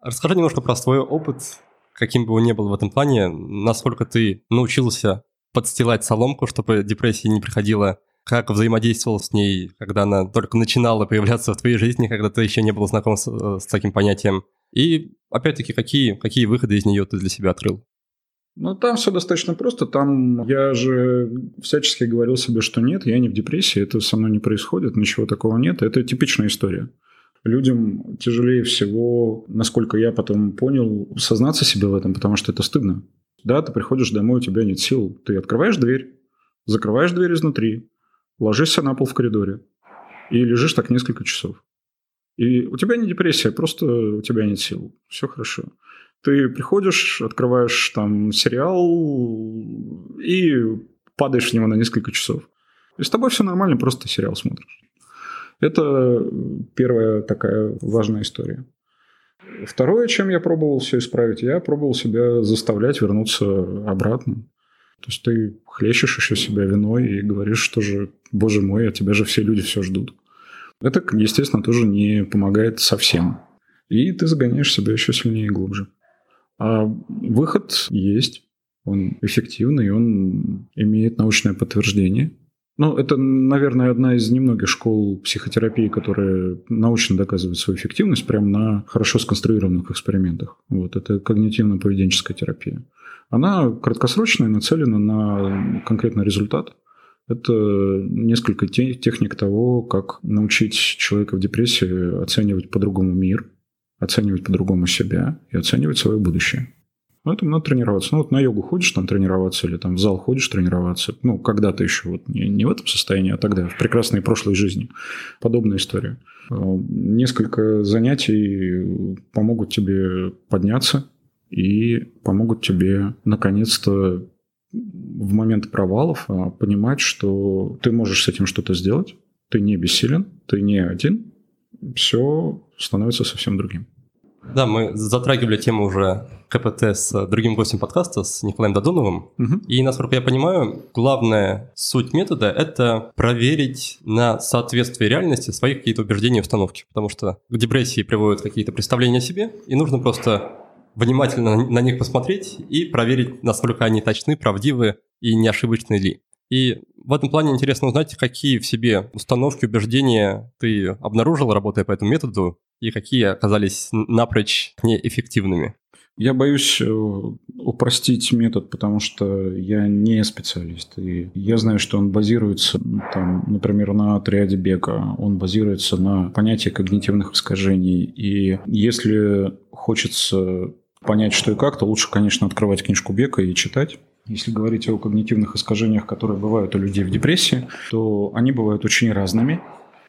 Расскажи немножко про свой опыт, каким бы он ни был в этом плане, насколько ты научился подстилать соломку, чтобы депрессия не приходила, как взаимодействовал с ней, когда она только начинала появляться в твоей жизни, когда ты еще не был знаком с, с таким понятием. И, опять-таки, какие, какие выходы из нее ты для себя открыл? Ну, там все достаточно просто. Там я же всячески говорил себе, что нет, я не в депрессии, это со мной не происходит, ничего такого нет. Это типичная история. Людям тяжелее всего, насколько я потом понял, сознаться себе в этом, потому что это стыдно. Да, ты приходишь домой, у тебя нет сил. Ты открываешь дверь, закрываешь дверь изнутри, ложишься на пол в коридоре и лежишь так несколько часов. И у тебя не депрессия, просто у тебя нет сил. Все хорошо. Ты приходишь, открываешь там сериал и падаешь в него на несколько часов. И с тобой все нормально, просто сериал смотришь. Это первая такая важная история. Второе, чем я пробовал все исправить, я пробовал себя заставлять вернуться обратно. То есть ты хлещешь еще себя виной и говоришь, что же, боже мой, а тебя же все люди все ждут. Это, естественно, тоже не помогает совсем. И ты загоняешь себя еще сильнее и глубже. А выход есть, он эффективный, он имеет научное подтверждение. Ну, это, наверное, одна из немногих школ психотерапии, которая научно доказывает свою эффективность прямо на хорошо сконструированных экспериментах. Вот, это когнитивно-поведенческая терапия. Она краткосрочная, нацелена на конкретный результат. Это несколько техник того, как научить человека в депрессии оценивать по-другому мир, оценивать по-другому себя и оценивать свое будущее. Ну, этому надо тренироваться. Ну, вот на йогу ходишь там тренироваться или там в зал ходишь тренироваться. Ну, когда-то еще вот не, не в этом состоянии, а тогда, в прекрасной прошлой жизни. Подобная история. Э, несколько занятий помогут тебе подняться и помогут тебе наконец-то в момент провалов а, понимать, что ты можешь с этим что-то сделать, ты не бессилен, ты не один, все становится совсем другим. Да, мы затрагивали тему уже КПТ с другим гостем подкаста, с Николаем Додоновым. Угу. И, насколько я понимаю, главная суть метода – это проверить на соответствие реальности свои какие-то убеждения и установки. Потому что к депрессии приводят какие-то представления о себе, и нужно просто внимательно на них посмотреть и проверить, насколько они точны, правдивы и не ошибочны ли. И в этом плане интересно узнать, какие в себе установки, убеждения ты обнаружил, работая по этому методу, и какие оказались напрочь неэффективными. Я боюсь э, упростить метод, потому что я не специалист. И я знаю, что он базируется, там, например, на триаде Бека. Он базируется на понятии когнитивных искажений. И если хочется понять, что и как, то лучше, конечно, открывать книжку Бека и читать. Если говорить о когнитивных искажениях, которые бывают у людей в депрессии, то они бывают очень разными.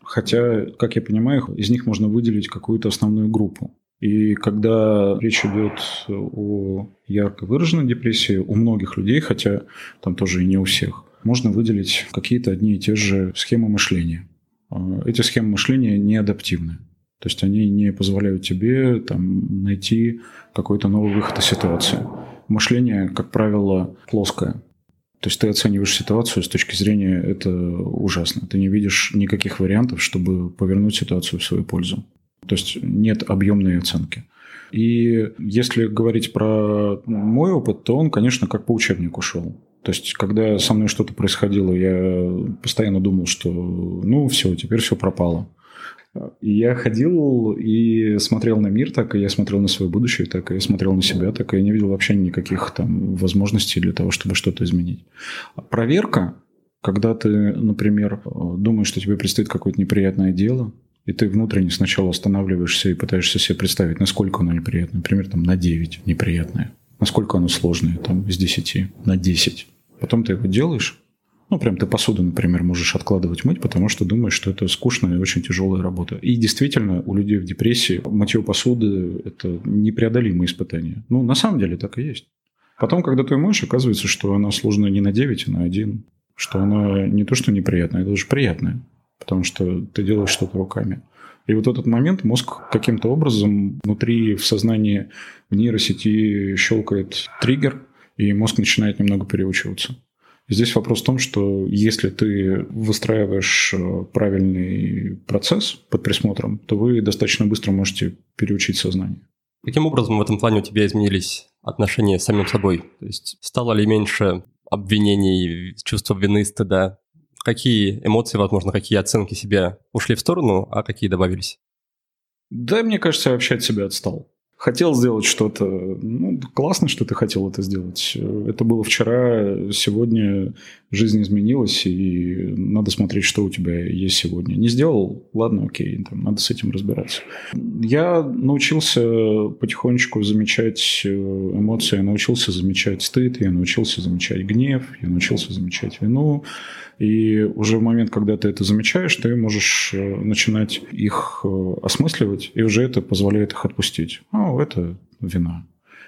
Хотя, как я понимаю, из них можно выделить какую-то основную группу. И когда речь идет о ярко выраженной депрессии у многих людей, хотя там тоже и не у всех, можно выделить какие-то одни и те же схемы мышления. А, эти схемы мышления не адаптивны. То есть они не позволяют тебе там, найти какой-то новый выход из ситуации мышление, как правило, плоское. То есть ты оцениваешь ситуацию с точки зрения «это ужасно». Ты не видишь никаких вариантов, чтобы повернуть ситуацию в свою пользу. То есть нет объемной оценки. И если говорить про мой опыт, то он, конечно, как по учебнику шел. То есть, когда со мной что-то происходило, я постоянно думал, что ну все, теперь все пропало. И я ходил и смотрел на мир так, и я смотрел на свое будущее так, и я смотрел на себя так, и я не видел вообще никаких там возможностей для того, чтобы что-то изменить. Проверка, когда ты, например, думаешь, что тебе предстоит какое-то неприятное дело, и ты внутренне сначала останавливаешься и пытаешься себе представить, насколько оно неприятное. Например, там на 9 неприятное. Насколько оно сложное, там, с 10 на 10. Потом ты его делаешь, ну, прям ты посуду, например, можешь откладывать мыть, потому что думаешь, что это скучная и очень тяжелая работа. И действительно, у людей в депрессии мытье посуды – это непреодолимое испытание. Ну, на самом деле так и есть. Потом, когда ты моешь, оказывается, что она сложная не на 9, а на 1. Что она не то, что неприятная, это даже приятная. Потому что ты делаешь что-то руками. И вот этот момент мозг каким-то образом внутри в сознании в нейросети щелкает триггер, и мозг начинает немного переучиваться. Здесь вопрос в том, что если ты выстраиваешь э, правильный процесс под присмотром, то вы достаточно быстро можете переучить сознание. Каким образом в этом плане у тебя изменились отношения с самим собой? То есть стало ли меньше обвинений, чувства вины, стыда? Какие эмоции, возможно, какие оценки себя ушли в сторону, а какие добавились? Да, мне кажется, я вообще от себя отстал хотел сделать что-то. Ну, классно, что ты хотел это сделать. Это было вчера, сегодня жизнь изменилась, и надо смотреть, что у тебя есть сегодня. Не сделал? Ладно, окей, там, надо с этим разбираться. Я научился потихонечку замечать э, эмоции, я научился замечать стыд, я научился замечать гнев, я научился замечать вину, и уже в момент, когда ты это замечаешь, ты можешь э, начинать их э, осмысливать, и уже это позволяет их отпустить. А, это вина.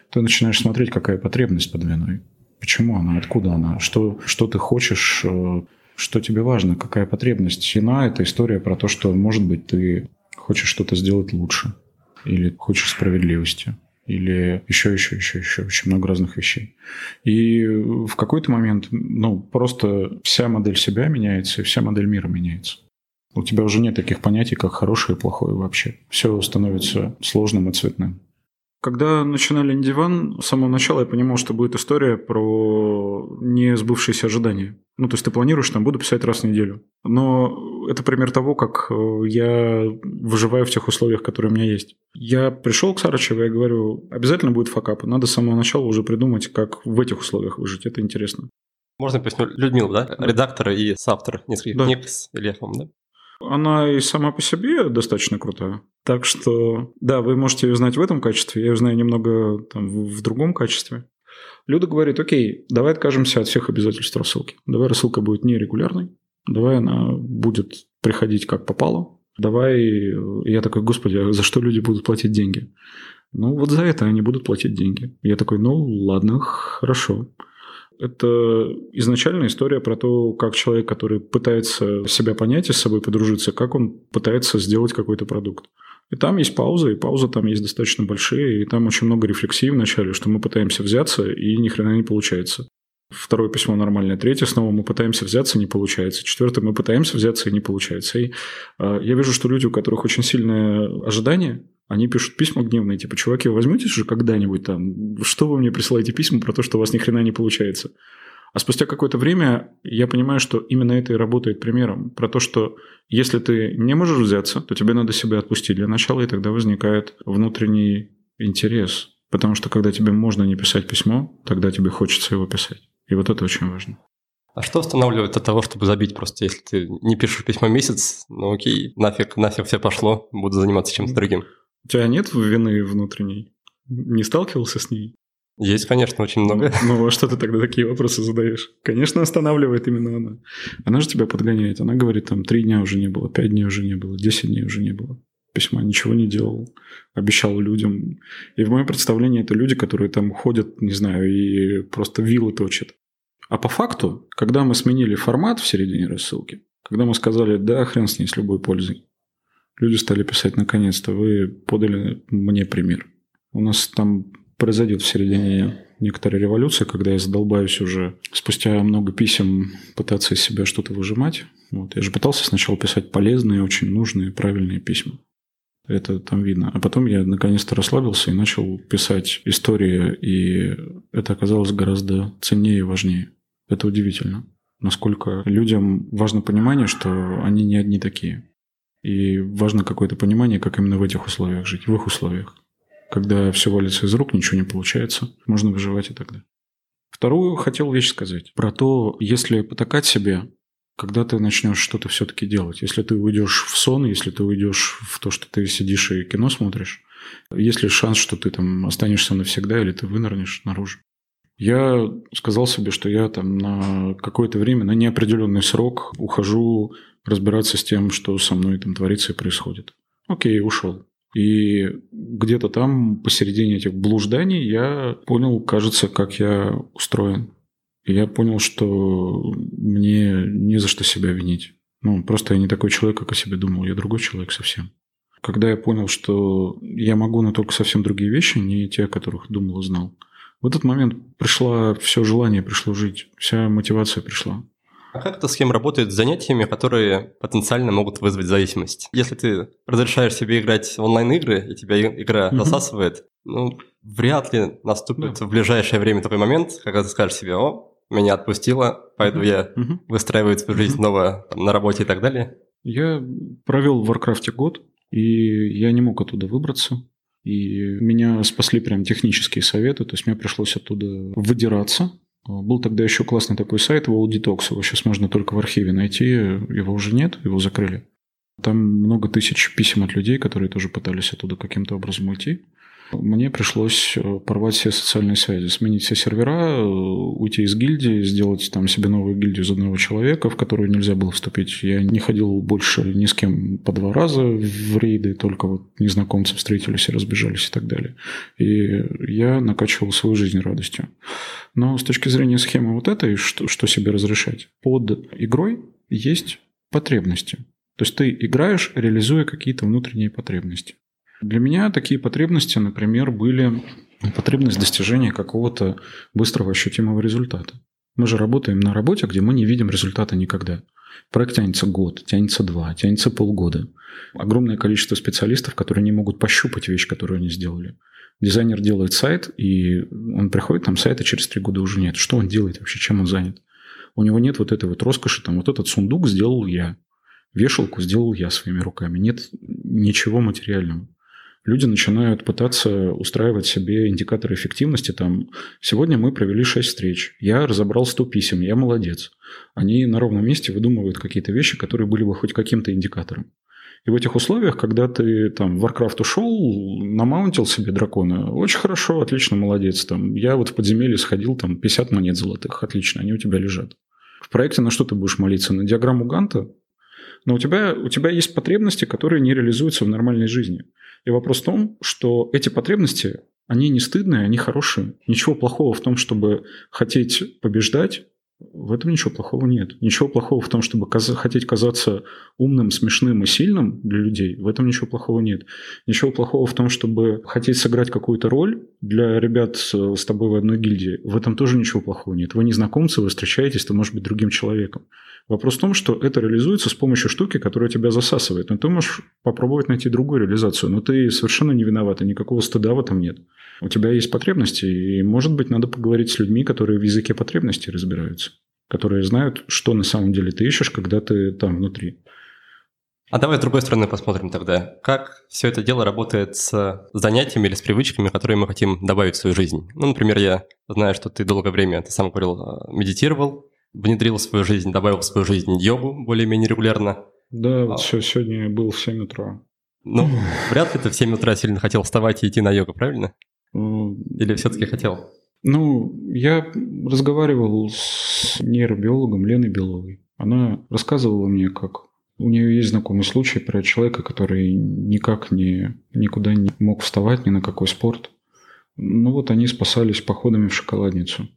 Ты начинаешь смотреть, какая потребность под виной. Почему она, откуда она, что, что ты хочешь, э, что тебе важно, какая потребность. Вина – это история про то, что, может быть, ты хочешь что-то сделать лучше или хочешь справедливости или еще, еще, еще, еще очень много разных вещей. И в какой-то момент, ну, просто вся модель себя меняется, и вся модель мира меняется. У тебя уже нет таких понятий, как хорошее и плохое вообще. Все становится сложным и цветным. Когда начинали Индиван, с самого начала я понимал, что будет история про несбывшиеся ожидания. Ну, то есть ты планируешь, там, буду писать раз в неделю. Но это пример того, как э, я выживаю в тех условиях, которые у меня есть. Я пришел к Сарычеву и говорю, обязательно будет факап. Надо с самого начала уже придумать, как в этих условиях выжить. Это интересно. Можно поясню? Людмила, да? Редактор и соавтор нескольких да. книг с Ильяхом, да? Она и сама по себе достаточно крутая. Так что, да, вы можете ее знать в этом качестве, я ее знаю немного там, в другом качестве. Люда говорит, окей, давай откажемся от всех обязательств рассылки. Давай рассылка будет нерегулярной, давай она будет приходить как попало. Давай, я такой, господи, а за что люди будут платить деньги? Ну, вот за это они будут платить деньги. Я такой, ну, ладно, хорошо. Это изначальная история про то, как человек, который пытается себя понять и с собой подружиться, как он пытается сделать какой-то продукт. И там есть пауза, и пауза там есть достаточно большие, и там очень много рефлексий в начале, что мы пытаемся взяться, и ни хрена не получается. Второе письмо нормальное. Третье снова мы пытаемся взяться, не получается. Четвертое мы пытаемся взяться, и не получается. И э, я вижу, что люди, у которых очень сильное ожидание, они пишут письма гневные, типа, чуваки, возьмитесь же когда-нибудь там, что вы мне присылаете письма про то, что у вас ни хрена не получается. А спустя какое-то время я понимаю, что именно это и работает примером. Про то, что если ты не можешь взяться, то тебе надо себя отпустить для начала, и тогда возникает внутренний интерес. Потому что когда тебе можно не писать письмо, тогда тебе хочется его писать. И вот это очень важно. А что останавливает от того, чтобы забить просто, если ты не пишешь письмо месяц, ну окей, нафиг, нафиг все пошло, буду заниматься чем-то другим. У тебя нет вины внутренней? Не сталкивался с ней? Есть, конечно, очень много. Ну, ну, а что ты тогда такие вопросы задаешь? Конечно, останавливает именно она. Она же тебя подгоняет. Она говорит, там, три дня уже не было, пять дней уже не было, десять дней уже не было письма, ничего не делал, обещал людям. И в моем представлении это люди, которые там ходят, не знаю, и просто вилы точат. А по факту, когда мы сменили формат в середине рассылки, когда мы сказали, да, хрен с ней, с любой пользой, люди стали писать, наконец-то, вы подали мне пример. У нас там произойдет в середине некоторая революция, когда я задолбаюсь уже спустя много писем пытаться из себя что-то выжимать. Вот. Я же пытался сначала писать полезные, очень нужные, правильные письма. Это там видно. А потом я наконец-то расслабился и начал писать истории, и это оказалось гораздо ценнее и важнее. Это удивительно. Насколько людям важно понимание, что они не одни такие. И важно какое-то понимание, как именно в этих условиях жить, в их условиях. Когда все валится из рук, ничего не получается, можно выживать и тогда. Вторую хотел вещь сказать. Про то, если потакать себе, когда ты начнешь что-то все-таки делать. Если ты уйдешь в сон, если ты уйдешь в то, что ты сидишь и кино смотришь, есть ли шанс, что ты там останешься навсегда или ты вынырнешь наружу? Я сказал себе, что я там на какое-то время, на неопределенный срок ухожу разбираться с тем, что со мной там творится и происходит. Окей, ушел. И где-то там посередине этих блужданий я понял, кажется, как я устроен. И я понял, что мне не за что себя винить. Ну, просто я не такой человек, как о себе думал. Я другой человек совсем. Когда я понял, что я могу на только совсем другие вещи, не те, о которых думал и знал, в этот момент пришло все желание, пришло жить, вся мотивация пришла. А как эта схема работает с занятиями, которые потенциально могут вызвать зависимость? Если ты разрешаешь себе играть в онлайн-игры, и тебя игра угу. засасывает, ну, вряд ли наступит да. в ближайшее время такой момент, когда ты скажешь себе, о, меня отпустило, пойду угу. я угу. выстраивать свою жизнь снова там, на работе и так далее. Я провел в Warcraft е год, и я не мог оттуда выбраться. И меня спасли прям технические советы, то есть мне пришлось оттуда выдираться. Был тогда еще классный такой сайт WoW Detox, его сейчас можно только в архиве найти, его уже нет, его закрыли. Там много тысяч писем от людей, которые тоже пытались оттуда каким-то образом уйти. Мне пришлось э, порвать все социальные связи, сменить все сервера, э, уйти из гильдии, сделать там себе новую гильдию из одного человека, в которую нельзя было вступить. Я не ходил больше ни с кем по два раза в рейды, только вот незнакомцы встретились и разбежались и так далее. И я накачивал свою жизнь радостью. Но с точки зрения схемы вот этой, что, что себе разрешать, под игрой есть потребности. То есть ты играешь, реализуя какие-то внутренние потребности. Для меня такие потребности, например, были потребность достижения какого-то быстрого ощутимого результата. Мы же работаем на работе, где мы не видим результата никогда. Проект тянется год, тянется два, тянется полгода. Огромное количество специалистов, которые не могут пощупать вещь, которую они сделали. Дизайнер делает сайт, и он приходит, там сайта через три года уже нет. Что он делает вообще, чем он занят? У него нет вот этой вот роскоши, там вот этот сундук сделал я, вешалку сделал я своими руками. Нет ничего материального. Люди начинают пытаться устраивать себе индикаторы эффективности. Там, сегодня мы провели 6 встреч, я разобрал 100 писем, я молодец. Они на ровном месте выдумывают какие-то вещи, которые были бы хоть каким-то индикатором. И в этих условиях, когда ты там в Warcraft ушел, намаунтил себе дракона, очень хорошо, отлично, молодец. Там, я вот в подземелье сходил, там 50 монет золотых, отлично, они у тебя лежат. В проекте на что ты будешь молиться? На диаграмму Ганта? Но у тебя, у тебя есть потребности, которые не реализуются в нормальной жизни. И вопрос в том, что эти потребности, они не стыдные, они хорошие. Ничего плохого в том, чтобы хотеть побеждать, в этом ничего плохого нет. Ничего плохого в том, чтобы каз- хотеть казаться умным, смешным и сильным для людей. В этом ничего плохого нет. Ничего плохого в том, чтобы хотеть сыграть какую-то роль для ребят с тобой в одной гильдии. В этом тоже ничего плохого нет. Вы незнакомцы, вы встречаетесь, ты можешь быть другим человеком. Вопрос в том, что это реализуется с помощью штуки, которая тебя засасывает. Но ты можешь попробовать найти другую реализацию, но ты совершенно не виноват, и никакого стыда в этом нет. У тебя есть потребности, и, может быть, надо поговорить с людьми, которые в языке потребностей разбираются, которые знают, что на самом деле ты ищешь, когда ты там внутри. А давай с другой стороны посмотрим тогда, как все это дело работает с занятиями или с привычками, которые мы хотим добавить в свою жизнь. Ну, например, я знаю, что ты долгое время, ты сам говорил, а, медитировал, внедрил в свою жизнь, добавил в свою жизнь йогу более-менее регулярно. Да, вот а... сегодня был в 7 утра. Ну, вряд ли ты в 7 утра сильно хотел вставать и идти на йогу, правильно? Или все-таки хотел? Ну, я разговаривал с нейробиологом Леной Беловой. Она рассказывала мне, как у нее есть знакомый случай про человека, который никак не, никуда не мог вставать, ни на какой спорт. Ну вот они спасались походами в шоколадницу.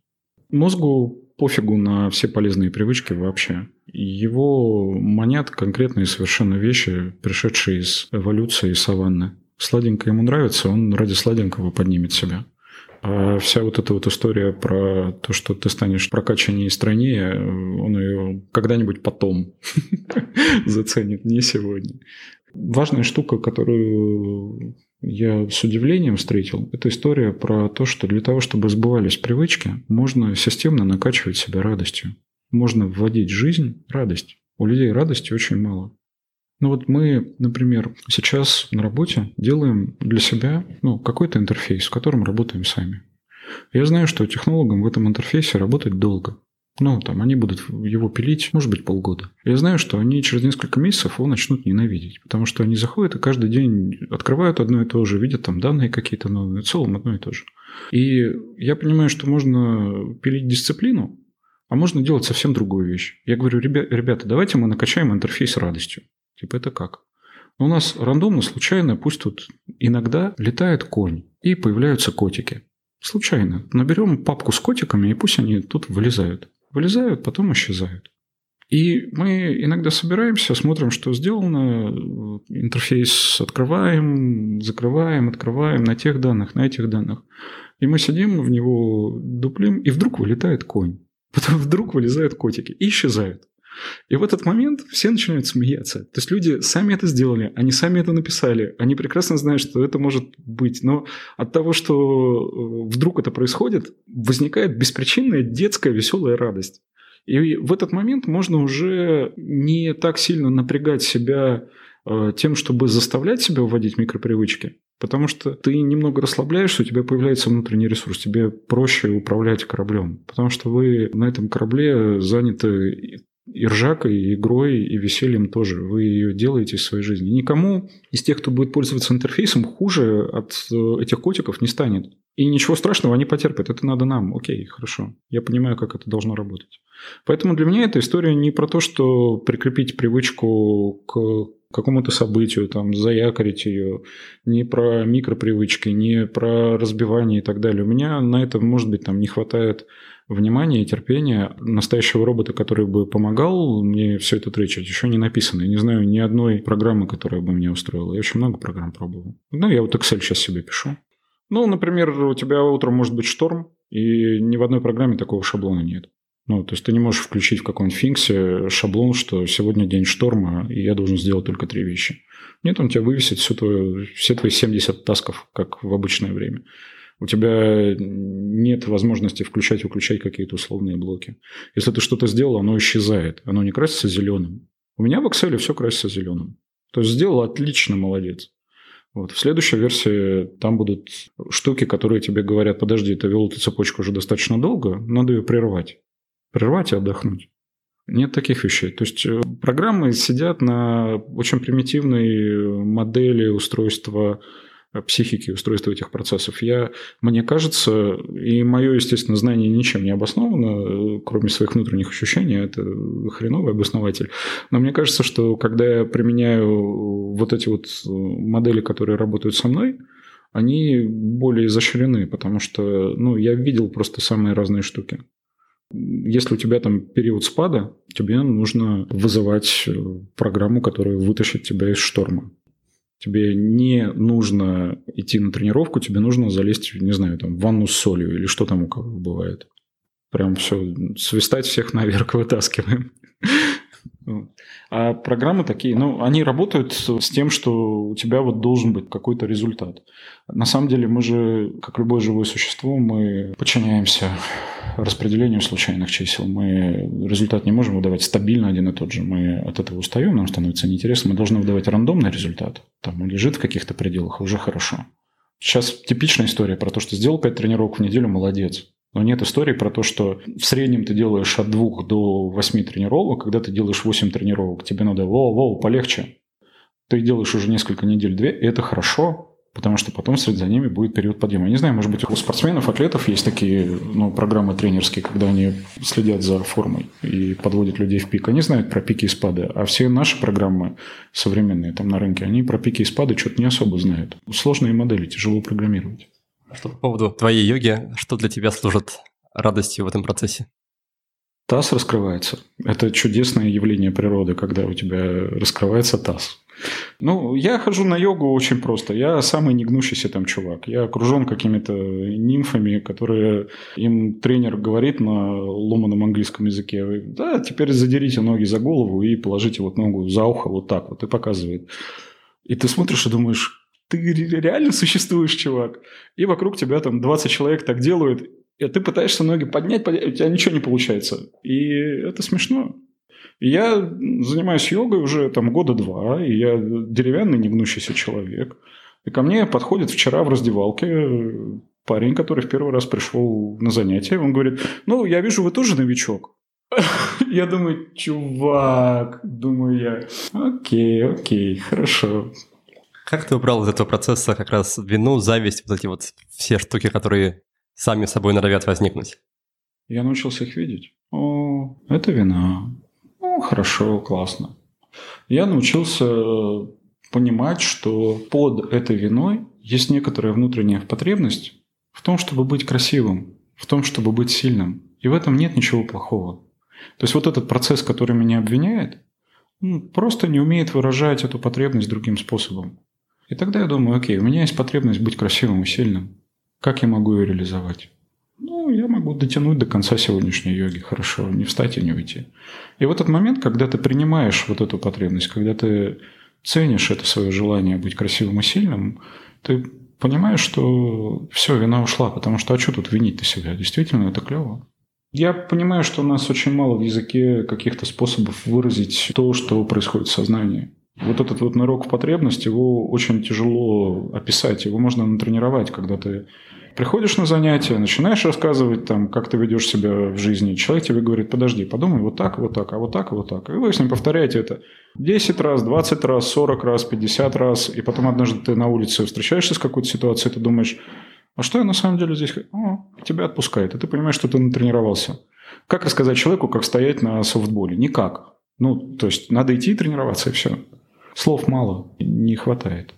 Мозгу пофигу на все полезные привычки вообще. Его манят конкретные совершенно вещи, пришедшие из эволюции и саванны. Сладенькое ему нравится, он ради сладенького поднимет себя. А вся вот эта вот история про то, что ты станешь прокачаннее и стройнее, он ее когда-нибудь потом заценит, не сегодня. Важная штука, которую я с удивлением встретил, это история про то, что для того, чтобы сбывались привычки, можно системно накачивать себя радостью. Можно вводить в жизнь радость. У людей радости очень мало. Ну вот мы, например, сейчас на работе делаем для себя ну, какой-то интерфейс, в котором работаем сами. Я знаю, что технологам в этом интерфейсе работать долго. Ну, там, они будут его пилить, может быть, полгода. Я знаю, что они через несколько месяцев его начнут ненавидеть, потому что они заходят и каждый день открывают одно и то же, видят там данные какие-то новые, в целом одно и то же. И я понимаю, что можно пилить дисциплину, а можно делать совсем другую вещь. Я говорю, ребята, давайте мы накачаем интерфейс радостью. Типа это как? У нас рандомно, случайно, пусть тут иногда летает конь и появляются котики. Случайно. Наберем папку с котиками, и пусть они тут вылезают вылезают, потом исчезают. И мы иногда собираемся, смотрим, что сделано, интерфейс открываем, закрываем, открываем на тех данных, на этих данных. И мы сидим в него, дуплим, и вдруг вылетает конь. Потом вдруг вылезают котики и исчезают. И в этот момент все начинают смеяться. То есть люди сами это сделали, они сами это написали, они прекрасно знают, что это может быть. Но от того, что э, вдруг это происходит, возникает беспричинная детская веселая радость. И в этот момент можно уже не так сильно напрягать себя э, тем, чтобы заставлять себя вводить микропривычки, потому что ты немного расслабляешься, у тебя появляется внутренний ресурс, тебе проще управлять кораблем, потому что вы на этом корабле заняты и ржакой, и игрой, и весельем тоже. Вы ее делаете из своей жизни. Никому из тех, кто будет пользоваться интерфейсом, хуже от э, этих котиков не станет. И ничего страшного они потерпят. Это надо нам. Окей, хорошо. Я понимаю, как это должно работать. Поэтому для меня эта история не про то, что прикрепить привычку к какому-то событию, там, заякорить ее, не про микропривычки, не про разбивание и так далее. У меня на это, может быть, там не хватает внимания и терпения настоящего робота, который бы помогал мне все это тречить, еще не написано. Я не знаю ни одной программы, которая бы меня устроила. Я очень много программ пробовал. Ну, я вот Excel сейчас себе пишу. Ну, например, у тебя утром может быть шторм, и ни в одной программе такого шаблона нет. Ну, то есть ты не можешь включить в каком-нибудь финксе шаблон, что сегодня день шторма, и я должен сделать только три вещи. Нет, он тебя вывесит всю твою, все твои 70 тасков, как в обычное время. У тебя нет возможности включать и выключать какие-то условные блоки. Если ты что-то сделал, оно исчезает. Оно не красится зеленым. У меня в Excel все красится зеленым. То есть сделал отлично, молодец. Вот. В следующей версии там будут штуки, которые тебе говорят, подожди, ты вел эту цепочку уже достаточно долго, надо ее прервать. Прервать и отдохнуть. Нет таких вещей. То есть э, программы сидят на очень примитивной модели устройства психики, устройства этих процессов. Я, мне кажется, и мое, естественно, знание ничем не обосновано, э, кроме своих внутренних ощущений, это хреновый обоснователь. Но мне кажется, что когда я применяю вот эти вот модели, которые работают со мной, они более изощрены, потому что ну, я видел просто самые разные штуки. Если у тебя там период спада, тебе нужно вызывать э, программу, которая вытащит тебя из шторма. Тебе не нужно идти на тренировку, тебе нужно залезть, не знаю, там, в ванну с солью или что там у кого бывает. Прям все, свистать всех наверх вытаскиваем. А программы такие, ну, они работают с тем, что у тебя вот должен быть какой-то результат. На самом деле мы же, как любое живое существо, мы подчиняемся распределению случайных чисел. Мы результат не можем выдавать стабильно один и тот же. Мы от этого устаем, нам становится неинтересно. Мы должны выдавать рандомный результат. Там он лежит в каких-то пределах, уже хорошо. Сейчас типичная история про то, что сделал 5 тренировок в неделю, молодец. Но нет истории про то, что в среднем ты делаешь от двух до восьми тренировок, когда ты делаешь 8 тренировок, тебе надо воу-воу, полегче. Ты делаешь уже несколько недель, две, и это хорошо, потому что потом вслед за ними будет период подъема. Я не знаю, может быть, у спортсменов, атлетов есть такие ну, программы тренерские, когда они следят за формой и подводят людей в пик. Они знают про пики и спады, а все наши программы современные там на рынке, они про пики и спады что-то не особо знают. Сложные модели, тяжело программировать. Что по поводу твоей йоги, что для тебя служит радостью в этом процессе? Таз раскрывается. Это чудесное явление природы, когда у тебя раскрывается таз. Ну, я хожу на йогу очень просто. Я самый негнущийся там чувак. Я окружен какими-то нимфами, которые им тренер говорит на ломаном английском языке. Да, теперь задерите ноги за голову и положите вот ногу за ухо вот так вот и показывает. И ты смотришь и думаешь, ты реально существуешь, чувак. И вокруг тебя там 20 человек так делают, и ты пытаешься ноги поднять, поднять, у тебя ничего не получается. И это смешно. Я занимаюсь йогой уже там года два, и я деревянный негнущийся человек. И ко мне подходит вчера в раздевалке парень, который в первый раз пришел на занятие. Он говорит, ну, я вижу, вы тоже новичок. Я думаю, чувак, думаю я, окей, окей, хорошо. Как ты убрал из этого процесса как раз вину, зависть, вот эти вот все штуки, которые сами собой норовят возникнуть? Я научился их видеть. О, это вина. Ну, хорошо, классно. Я научился понимать, что под этой виной есть некоторая внутренняя потребность в том, чтобы быть красивым, в том, чтобы быть сильным. И в этом нет ничего плохого. То есть вот этот процесс, который меня обвиняет, просто не умеет выражать эту потребность другим способом. И тогда я думаю, окей, у меня есть потребность быть красивым и сильным. Как я могу ее реализовать? Ну, я могу дотянуть до конца сегодняшней йоги, хорошо, не встать и не уйти. И в этот момент, когда ты принимаешь вот эту потребность, когда ты ценишь это свое желание быть красивым и сильным, ты понимаешь, что все, вина ушла, потому что а что тут винить-то себя? Действительно, это клево. Я понимаю, что у нас очень мало в языке каких-то способов выразить то, что происходит в сознании. Вот этот вот нырок в потребность, его очень тяжело описать, его можно натренировать, когда ты приходишь на занятия, начинаешь рассказывать, там, как ты ведешь себя в жизни. Человек тебе говорит, подожди, подумай вот так, вот так, а вот так, вот так. И вы с ним повторяете это 10 раз, 20 раз, 40 раз, 50 раз. И потом однажды ты на улице встречаешься с какой-то ситуацией, ты думаешь, а что я на самом деле здесь? О, тебя отпускает, и ты понимаешь, что ты натренировался. Как рассказать человеку, как стоять на софтболе? Никак. Ну, то есть надо идти и тренироваться, и все. Слов мало, не хватает.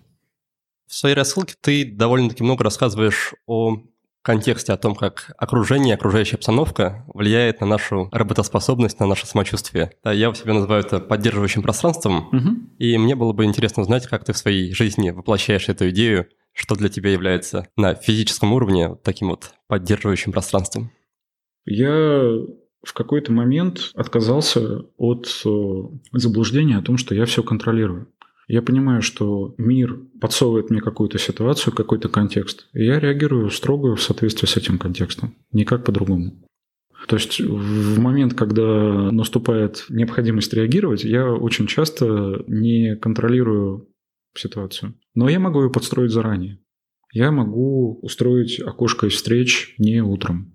В своей рассылке ты довольно-таки много рассказываешь о контексте, о том, как окружение, окружающая обстановка влияет на нашу работоспособность, на наше самочувствие. Я у себя называю это поддерживающим пространством, угу. и мне было бы интересно узнать, как ты в своей жизни воплощаешь эту идею, что для тебя является на физическом уровне таким вот поддерживающим пространством. Я в какой-то момент отказался от э, заблуждения о том, что я все контролирую. Я понимаю, что мир подсовывает мне какую-то ситуацию, какой-то контекст, и я реагирую строго в соответствии с этим контекстом, никак по-другому. То есть в момент, когда наступает необходимость реагировать, я очень часто не контролирую ситуацию. Но я могу ее подстроить заранее. Я могу устроить окошко из встреч не утром,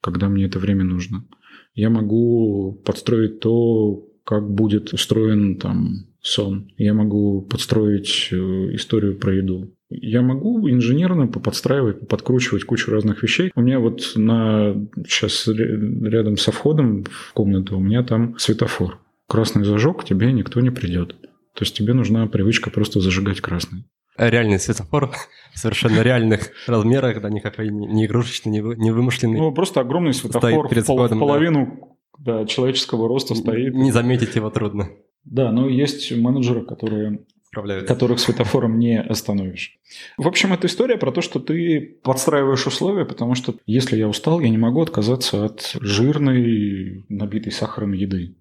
когда мне это время нужно. Я могу подстроить то, как будет устроен там сон. Я могу подстроить э, историю про еду. Я могу инженерно подстраивать, подкручивать кучу разных вещей. У меня вот на сейчас рядом со входом в комнату у меня там светофор. Красный зажег, тебе никто не придет. То есть тебе нужна привычка просто зажигать красный. Реальный светофор в совершенно реальных размерах, да, никакой не игрушечный, не вымышленный. Ну, просто огромный светофор в, пол, в половину да. Да, человеческого роста стоит. Не заметить его трудно. Да, но есть менеджеры, которые которых светофором не остановишь. В общем, это история про то, что ты подстраиваешь условия, потому что если я устал, я не могу отказаться от жирной, набитой сахаром еды.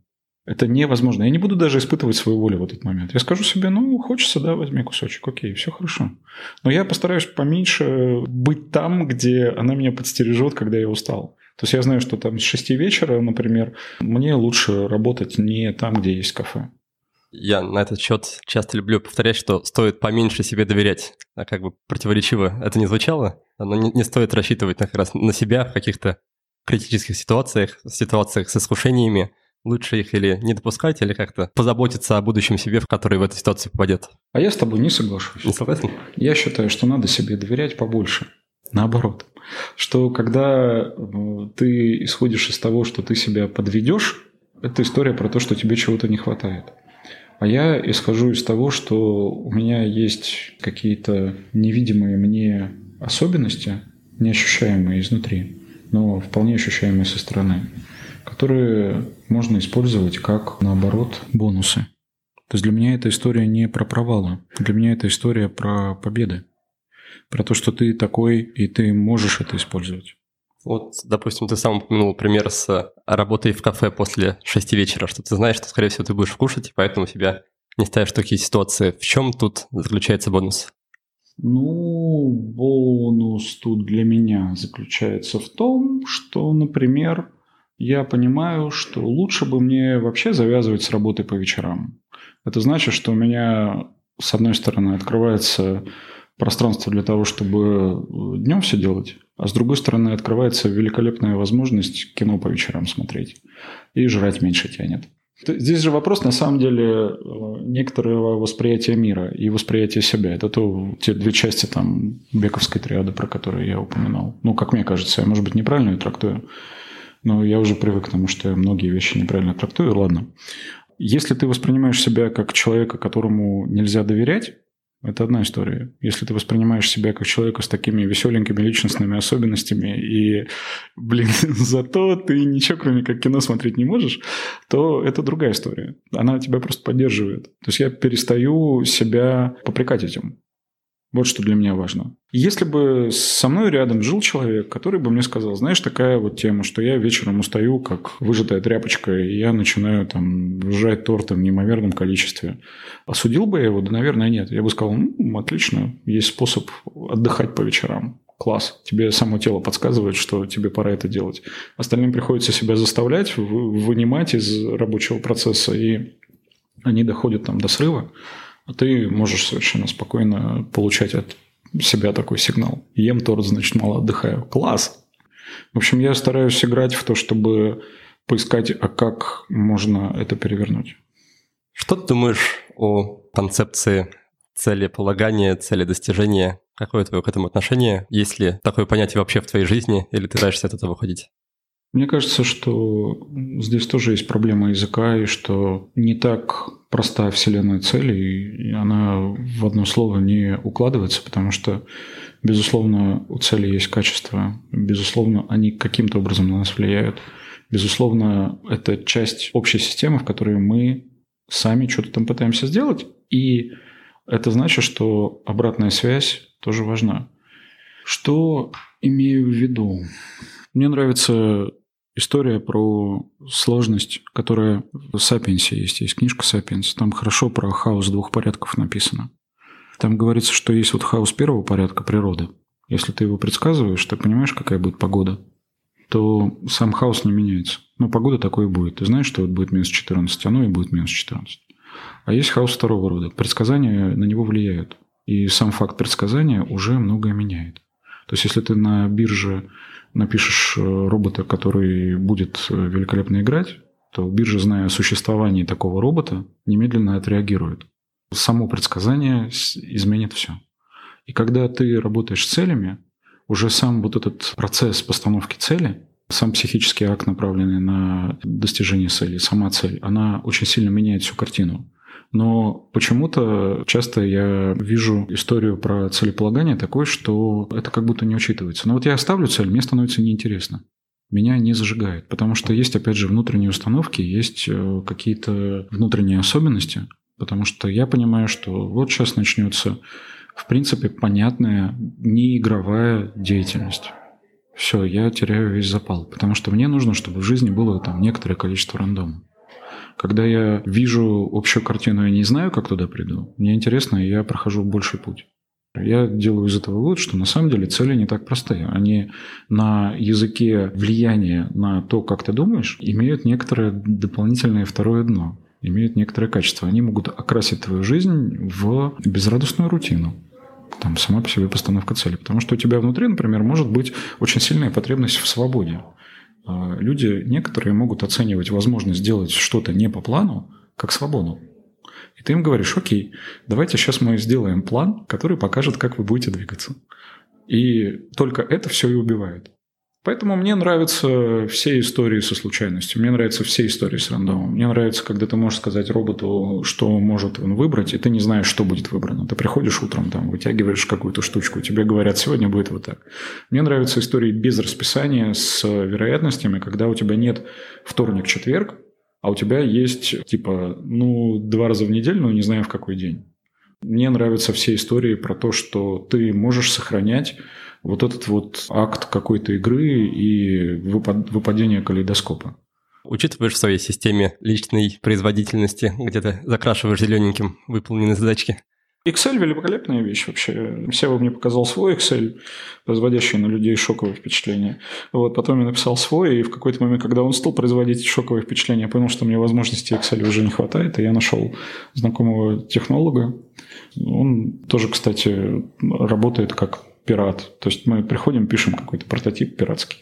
Это невозможно. Я не буду даже испытывать свою волю в этот момент. Я скажу себе, ну, хочется, да, возьми кусочек, окей, все хорошо. Но я постараюсь поменьше быть там, где она меня подстережет, когда я устал. То есть я знаю, что там с 6 вечера, например, мне лучше работать не там, где есть кафе. Я на этот счет часто люблю повторять, что стоит поменьше себе доверять. А как бы противоречиво это не звучало, но не, не стоит рассчитывать на, как раз на себя в каких-то критических ситуациях, ситуациях с искушениями, лучше их или не допускать, или как-то позаботиться о будущем себе, в который в этой ситуации попадет. А я с тобой не соглашусь. Не согласен? Я считаю, что надо себе доверять побольше. Наоборот. Что когда э, ты исходишь из того, что ты себя подведешь, это история про то, что тебе чего-то не хватает. А я исхожу из того, что у меня есть какие-то невидимые мне особенности, неощущаемые изнутри, но вполне ощущаемые со стороны которые можно использовать как, наоборот, бонусы. То есть для меня эта история не про провалы, для меня это история про победы. Про то, что ты такой, и ты можешь это использовать. Вот, допустим, ты сам упомянул пример с работой в кафе после шести вечера, что ты знаешь, что, скорее всего, ты будешь кушать, и поэтому себя не ставишь в такие ситуации. В чем тут заключается бонус? Ну, бонус тут для меня заключается в том, что, например, я понимаю, что лучше бы мне вообще завязывать с работы по вечерам. Это значит, что у меня, с одной стороны, открывается пространство для того, чтобы днем все делать, а с другой стороны, открывается великолепная возможность кино по вечерам смотреть. И жрать меньше тянет. Здесь же вопрос, на самом деле, некоторого восприятия мира и восприятия себя. Это то, те две части там бековской триады, про которые я упоминал. Ну, как мне кажется, я, может быть, неправильно ее трактую. Но я уже привык к тому, что я многие вещи неправильно трактую. Ладно. Если ты воспринимаешь себя как человека, которому нельзя доверять, это одна история. Если ты воспринимаешь себя как человека с такими веселенькими личностными особенностями, и, блин, зато ты ничего, кроме как кино, смотреть не можешь, то это другая история. Она тебя просто поддерживает. То есть я перестаю себя попрекать этим. Вот что для меня важно. Если бы со мной рядом жил человек, который бы мне сказал, знаешь, такая вот тема, что я вечером устаю, как выжатая тряпочка, и я начинаю там сжать торты в неимоверном количестве. Осудил бы я его? Да, наверное, нет. Я бы сказал, ну, отлично, есть способ отдыхать по вечерам. Класс. Тебе само тело подсказывает, что тебе пора это делать. Остальным приходится себя заставлять, вынимать из рабочего процесса, и они доходят там до срыва ты можешь совершенно спокойно получать от себя такой сигнал. Ем торт, значит, мало отдыхаю. Класс! В общем, я стараюсь играть в то, чтобы поискать, а как можно это перевернуть. Что ты думаешь о концепции целеполагания, цели достижения? Какое твое к этому отношение? Есть ли такое понятие вообще в твоей жизни, или ты пытаешься от этого выходить? Мне кажется, что здесь тоже есть проблема языка, и что не так проста вселенная цели, и она в одно слово не укладывается, потому что, безусловно, у цели есть качество, безусловно, они каким-то образом на нас влияют. Безусловно, это часть общей системы, в которой мы сами что-то там пытаемся сделать, и это значит, что обратная связь тоже важна. Что имею в виду? Мне нравится история про сложность, которая в «Сапиенсе» есть. Есть книжка «Сапиенс». Там хорошо про хаос двух порядков написано. Там говорится, что есть вот хаос первого порядка природы. Если ты его предсказываешь, ты понимаешь, какая будет погода, то сам хаос не меняется. Но погода такой и будет. Ты знаешь, что вот будет минус 14, оно и будет минус 14. А есть хаос второго рода. Предсказания на него влияют. И сам факт предсказания уже многое меняет. То есть, если ты на бирже напишешь э, робота, который будет э, великолепно играть, то биржа, зная о существовании такого робота, немедленно отреагирует. Само предсказание изменит все. И когда ты работаешь с целями, уже сам вот этот процесс постановки цели, сам психический акт, направленный на достижение цели, сама цель, она очень сильно меняет всю картину. Но почему-то часто я вижу историю про целеполагание такой, что это как будто не учитывается. Но вот я ставлю цель, мне становится неинтересно. Меня не зажигает, потому что есть, опять же, внутренние установки, есть э, какие-то внутренние особенности, потому что я понимаю, что вот сейчас начнется, в принципе, понятная неигровая деятельность. Все, я теряю весь запал, потому что мне нужно, чтобы в жизни было там некоторое количество рандома. Когда я вижу общую картину и не знаю, как туда приду, мне интересно, и я прохожу больший путь. Я делаю из этого вывод, что на самом деле цели не так простые. Они на языке влияния на то, как ты думаешь, имеют некоторое дополнительное второе дно, имеют некоторое качество. Они могут окрасить твою жизнь в безрадостную рутину. Там сама по себе постановка цели. Потому что у тебя внутри, например, может быть очень сильная потребность в свободе. А, люди некоторые могут оценивать возможность сделать что-то не по плану как свободу. И ты им говоришь, окей, давайте сейчас мы сделаем план, который покажет, как вы будете двигаться. И только это все и убивает. Поэтому мне нравятся все истории со случайностью, мне нравятся все истории с рандомом. Мне нравится, когда ты можешь сказать роботу, что может он выбрать, и ты не знаешь, что будет выбрано. Ты приходишь утром, там, вытягиваешь какую-то штучку, тебе говорят, сегодня будет вот так. Мне нравятся истории без расписания, с вероятностями, когда у тебя нет вторник-четверг, а у тебя есть, типа, ну, два раза в неделю, но не знаю в какой день. Мне нравятся все истории про то, что ты можешь сохранять вот этот вот акт какой-то игры и выпадения калейдоскопа. Учитываешь в своей системе личной производительности, где ты закрашиваешь зелененьким выполненные задачки? Excel – великолепная вещь вообще. Сева мне показал свой Excel, производящий на людей шоковое впечатление. Вот, потом я написал свой, и в какой-то момент, когда он стал производить шоковое впечатление, я понял, что мне возможностей Excel уже не хватает, и я нашел знакомого технолога. Он тоже, кстати, работает как пират. То есть мы приходим, пишем какой-то прототип пиратский.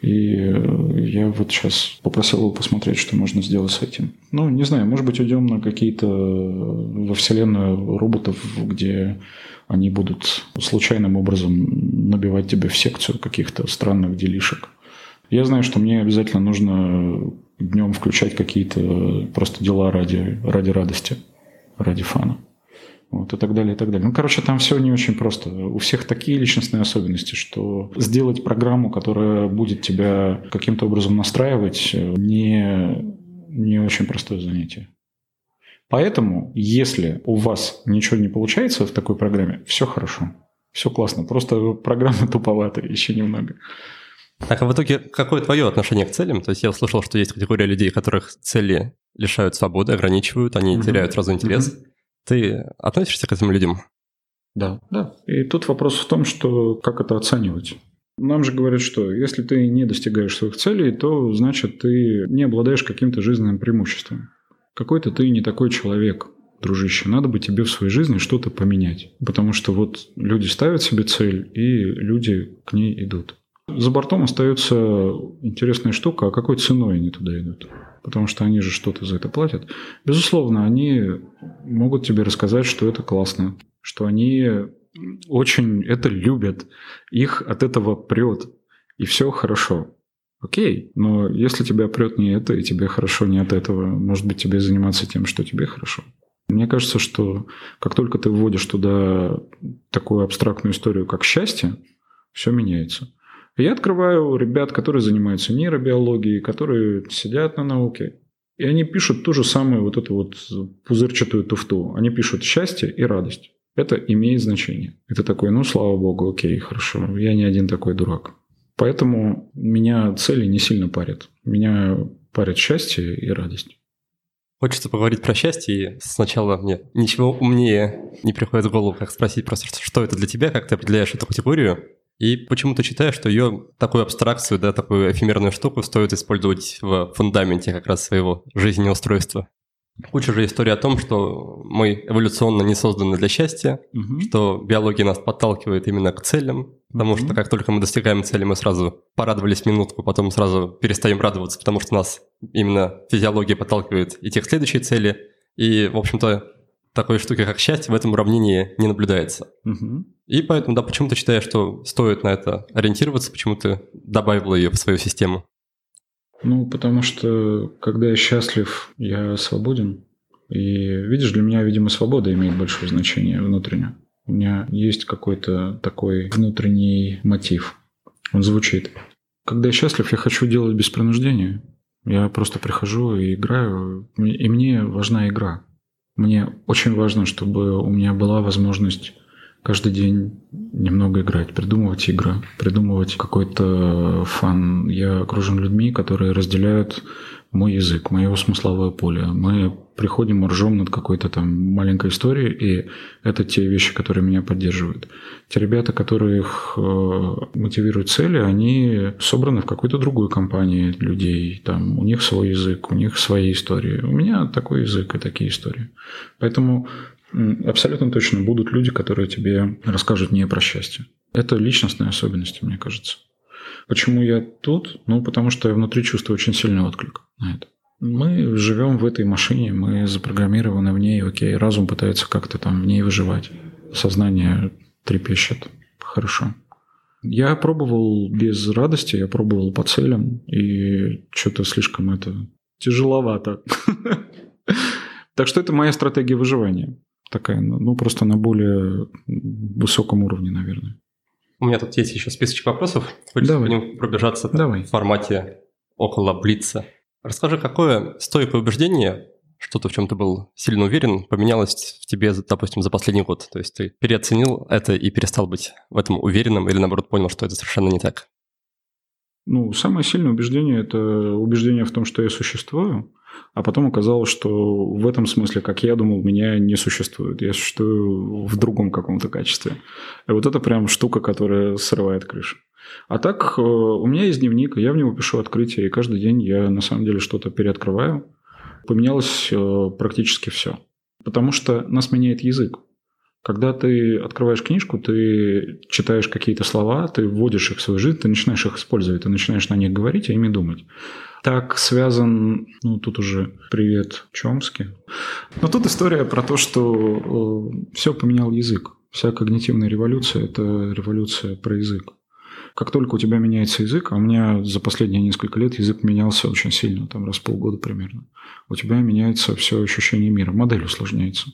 И э, я вот сейчас попросил его посмотреть, что можно сделать с этим. Ну, не знаю, может быть, уйдем на какие-то э, во вселенную роботов, где они будут случайным образом набивать тебя в секцию каких-то странных делишек. Я знаю, что мне обязательно нужно днем включать какие-то просто дела ради, ради радости, ради фана вот, и так далее, и так далее. Ну, короче, там все не очень просто. У всех такие личностные особенности, что сделать программу, которая будет тебя каким-то образом настраивать, не, не очень простое занятие. Поэтому, если у вас ничего не получается в такой программе, все хорошо, все классно. Просто программа туповатая, еще немного. Так, а в итоге какое твое отношение к целям? То есть я услышал, что есть категория людей, которых цели лишают свободы, ограничивают, они mm-hmm. теряют сразу интерес. Mm-hmm. Ты относишься к этим людям? Да, да. И тут вопрос в том, что как это оценивать. Нам же говорят, что если ты не достигаешь своих целей, то значит ты не обладаешь каким-то жизненным преимуществом. Какой-то ты не такой человек, дружище. Надо бы тебе в своей жизни что-то поменять. Потому что вот люди ставят себе цель, и люди к ней идут. За бортом остается интересная штука, а какой ценой они туда идут потому что они же что-то за это платят. Безусловно, они могут тебе рассказать, что это классно, что они очень это любят, их от этого прет, и все хорошо. Окей, но если тебя прет не это, и тебе хорошо не от этого, может быть, тебе заниматься тем, что тебе хорошо. Мне кажется, что как только ты вводишь туда такую абстрактную историю, как счастье, все меняется. Я открываю ребят, которые занимаются нейробиологией, которые сидят на науке, и они пишут ту же самую вот эту вот пузырчатую туфту. Они пишут счастье и радость. Это имеет значение. Это такой, ну, слава богу, окей, хорошо. Я не один такой дурак. Поэтому меня цели не сильно парят. Меня парят счастье и радость. Хочется поговорить про счастье, сначала мне ничего умнее не приходит в голову, как спросить просто, что это для тебя, как ты определяешь эту категорию, и почему-то считаю, что ее такую абстракцию, да, такую эфемерную штуку стоит использовать в фундаменте как раз своего жизненного устройства. Куча же историй о том, что мы эволюционно не созданы для счастья, угу. что биология нас подталкивает именно к целям, потому угу. что как только мы достигаем цели, мы сразу порадовались минутку, потом сразу перестаем радоваться, потому что нас именно физиология подталкивает идти к следующей цели. И, в общем-то, такой штуки, как счастье, в этом уравнении не наблюдается. Угу. И поэтому, да, почему ты считаешь, что стоит на это ориентироваться, почему ты добавил ее в свою систему? Ну, потому что, когда я счастлив, я свободен. И, видишь, для меня, видимо, свобода имеет большое значение внутренне. У меня есть какой-то такой внутренний мотив. Он звучит. Когда я счастлив, я хочу делать без принуждения. Я просто прихожу и играю, и мне важна игра. Мне очень важно, чтобы у меня была возможность каждый день немного играть, придумывать игры, придумывать какой-то фан. Я окружен людьми, которые разделяют мой язык, мое смысловое поле. Мы приходим и ржем над какой-то там маленькой историей, и это те вещи, которые меня поддерживают. Те ребята, которые их э, мотивируют цели, они собраны в какой-то другой компании людей. Там у них свой язык, у них свои истории. У меня такой язык и такие истории. Поэтому абсолютно точно будут люди, которые тебе расскажут не про счастье. Это личностные особенности, мне кажется. Почему я тут? Ну, потому что я внутри чувствую очень сильный отклик на это. Мы живем в этой машине, мы запрограммированы в ней, окей, разум пытается как-то там в ней выживать. Сознание трепещет. Хорошо. Я пробовал без радости, я пробовал по целям, и что-то слишком это тяжеловато. Так что это моя стратегия выживания. Такая, ну, просто на более высоком уровне, наверное. У меня тут есть еще списочек вопросов. Хочется Давай. по ним пробежаться Давай. в формате около Блица. Расскажи, какое стойкое убеждение, что ты в чем-то был сильно уверен, поменялось в тебе, допустим, за последний год? То есть ты переоценил это и перестал быть в этом уверенным или, наоборот, понял, что это совершенно не так? Ну, самое сильное убеждение – это убеждение в том, что я существую, а потом оказалось, что в этом смысле, как я думал, меня не существует. Я существую в другом каком-то качестве. И вот это прям штука, которая срывает крышу. А так, э, у меня есть дневник, я в него пишу открытия, и каждый день я на самом деле что-то переоткрываю. Поменялось э, практически все. Потому что нас меняет язык. Когда ты открываешь книжку, ты читаешь какие-то слова, ты вводишь их в свою жизнь, ты начинаешь их использовать, ты начинаешь на них говорить, а ими думать. Так связан, ну тут уже привет Чомски. Но тут история про то, что э, все поменял язык. Вся когнитивная революция – это революция про язык. Как только у тебя меняется язык, а у меня за последние несколько лет язык менялся очень сильно, там раз в полгода примерно, у тебя меняется все ощущение мира, модель усложняется.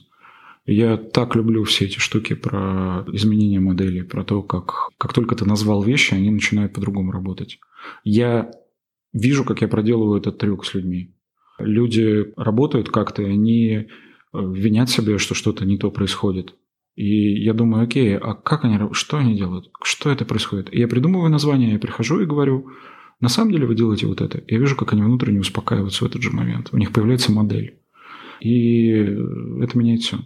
Я так люблю все эти штуки про изменение модели, про то, как, как только ты назвал вещи, они начинают по-другому работать. Я вижу, как я проделываю этот трюк с людьми. Люди работают как-то, они э, винят себя, что что-то не то происходит. И я думаю, окей, а как они, что они делают? Что это происходит? И я придумываю название, я прихожу и говорю, на самом деле вы делаете вот это. Я вижу, как они внутренне успокаиваются в этот же момент. У них появляется модель. И это меняет все.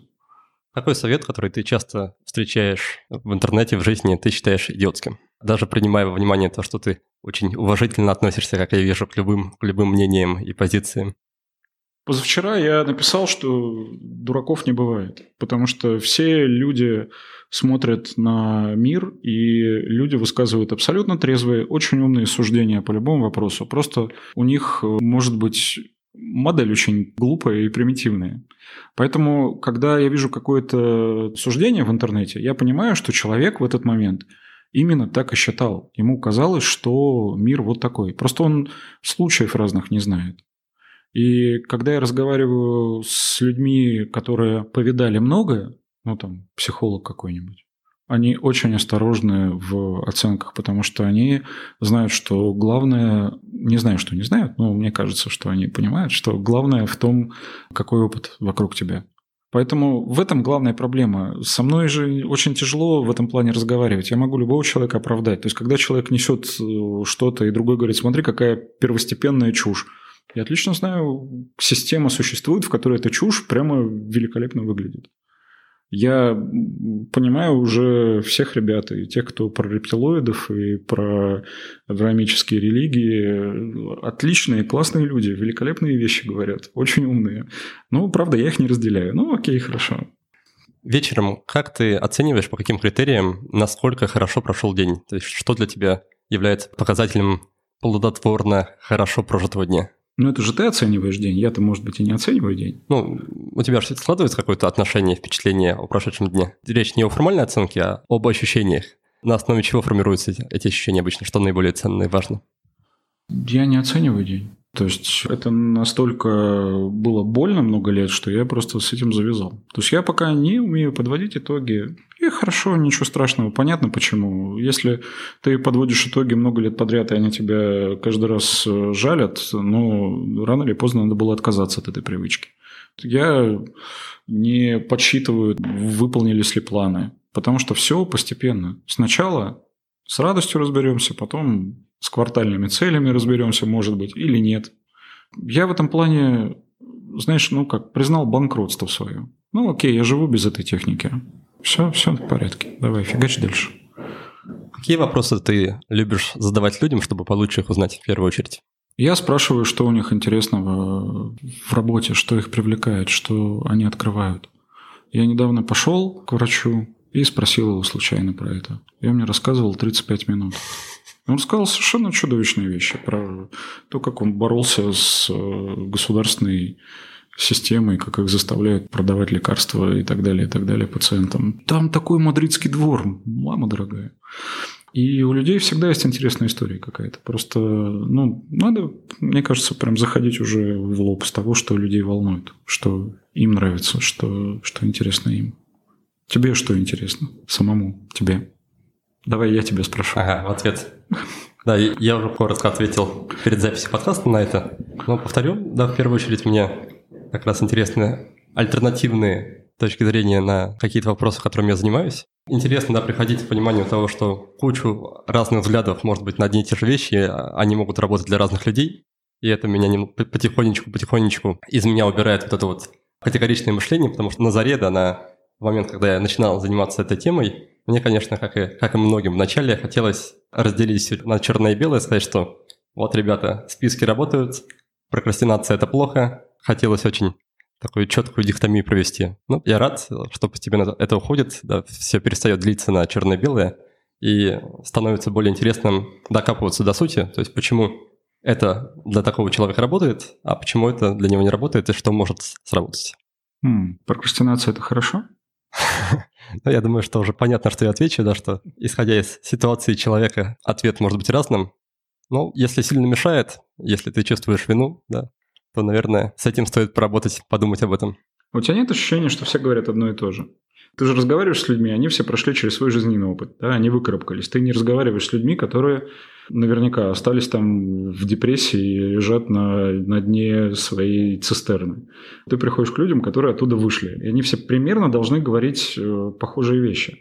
Какой совет, который ты часто встречаешь в интернете, в жизни, ты считаешь идиотским? Даже принимая во внимание то, что ты очень уважительно относишься, как я вижу, к любым, к любым мнениям и позициям. Позавчера я написал, что дураков не бывает, потому что все люди смотрят на мир, и люди высказывают абсолютно трезвые, очень умные суждения по любому вопросу. Просто у них э, может быть модель очень глупая и примитивная. Поэтому, когда я вижу какое-то суждение в интернете, я понимаю, что человек в этот момент именно так и считал. Ему казалось, что мир вот такой. Просто он случаев разных не знает. И когда я разговариваю с людьми, которые повидали многое, ну там психолог какой-нибудь, они очень осторожны в оценках, потому что они знают, что главное, не знаю, что не знают, но мне кажется, что они понимают, что главное в том, какой опыт вокруг тебя. Поэтому в этом главная проблема. Со мной же очень тяжело в этом плане разговаривать. Я могу любого человека оправдать. То есть, когда человек несет э, что-то, и другой говорит, смотри, какая первостепенная чушь. Я отлично знаю, система существует, в которой эта чушь прямо великолепно выглядит. Я понимаю уже всех ребят, и тех, кто про рептилоидов, и про авраамические религии. Отличные, классные люди, великолепные вещи говорят, очень умные. Ну, правда, я их не разделяю. Ну, окей, хорошо. Вечером как ты оцениваешь, по каким критериям, насколько хорошо прошел день? То есть что для тебя является показателем плодотворно хорошо прожитого дня? Ну, это же ты оцениваешь день. Я-то, может быть, и не оцениваю день. Ну, у тебя же складывается какое-то отношение, впечатление о прошедшем дне. Речь не о формальной оценке, а об ощущениях. На основе чего формируются эти, ощущения обычно? Что наиболее ценно и важно? Я не оцениваю день. То есть это настолько было больно много лет, что я просто с этим завязал. То есть я пока не умею подводить итоги. И хорошо, ничего страшного. Понятно почему. Если ты подводишь итоги много лет подряд, и они тебя каждый раз э, жалят, ну, рано или поздно надо было отказаться от этой привычки. Я не подсчитываю, выполнились ли планы. Потому что все постепенно. Сначала с радостью разберемся, потом с квартальными целями разберемся, может быть, или нет. Я в этом плане, знаешь, ну как, признал банкротство свое. Ну окей, я живу без этой техники. Все, все в порядке. Давай, фигач дальше. Какие вопросы ты любишь задавать людям, чтобы получше их узнать в первую очередь? Я спрашиваю, что у них интересного в работе, что их привлекает, что они открывают. Я недавно пошел к врачу и спросил его случайно про это. И он мне рассказывал 35 минут. Он рассказал совершенно чудовищные вещи про то, как он боролся с э, государственной системой, как их заставляют продавать лекарства и так далее, и так далее пациентам. Там такой мадридский двор, мама дорогая. И у людей всегда есть интересная история какая-то. Просто, ну, надо, мне кажется, прям заходить уже в лоб с того, что людей волнует, что им нравится, что, что интересно им. Тебе что интересно? Самому тебе? Давай я тебя спрошу. Ага, в ответ. Да, я уже коротко ответил перед записью подкаста на это. Но повторю, да, в первую очередь мне как раз интересны альтернативные точки зрения на какие-то вопросы, которыми я занимаюсь. Интересно, да, приходить к пониманию того, что кучу разных взглядов, может быть, на одни и те же вещи, они могут работать для разных людей. И это меня потихонечку-потихонечку из меня убирает вот это вот категоричное мышление, потому что на заре, да, на момент, когда я начинал заниматься этой темой, мне, конечно, как и, как и многим вначале, хотелось разделить на черное и белое, сказать, что вот, ребята, списки работают, прокрастинация – это плохо. Хотелось очень такую четкую дихотомию провести. Ну, я рад, что постепенно это уходит, да, все перестает длиться на черное-белое, и становится более интересным докапываться до сути, то есть почему это для такого человека работает, а почему это для него не работает, и что может сработать. Хм, прокрастинация – это хорошо? Ну, я думаю, что уже понятно, что я отвечу, да, что исходя из ситуации человека, ответ может быть разным. Но если сильно мешает, если ты чувствуешь вину, да, то, наверное, с этим стоит поработать, подумать об этом. У тебя нет ощущения, что все говорят одно и то же? Ты же разговариваешь с людьми, они все прошли через свой жизненный опыт, да, они выкарабкались. Ты не разговариваешь с людьми, которые наверняка остались там в депрессии и лежат на, на дне своей цистерны. Ты приходишь к людям, которые оттуда вышли, и они все примерно должны говорить э, похожие вещи.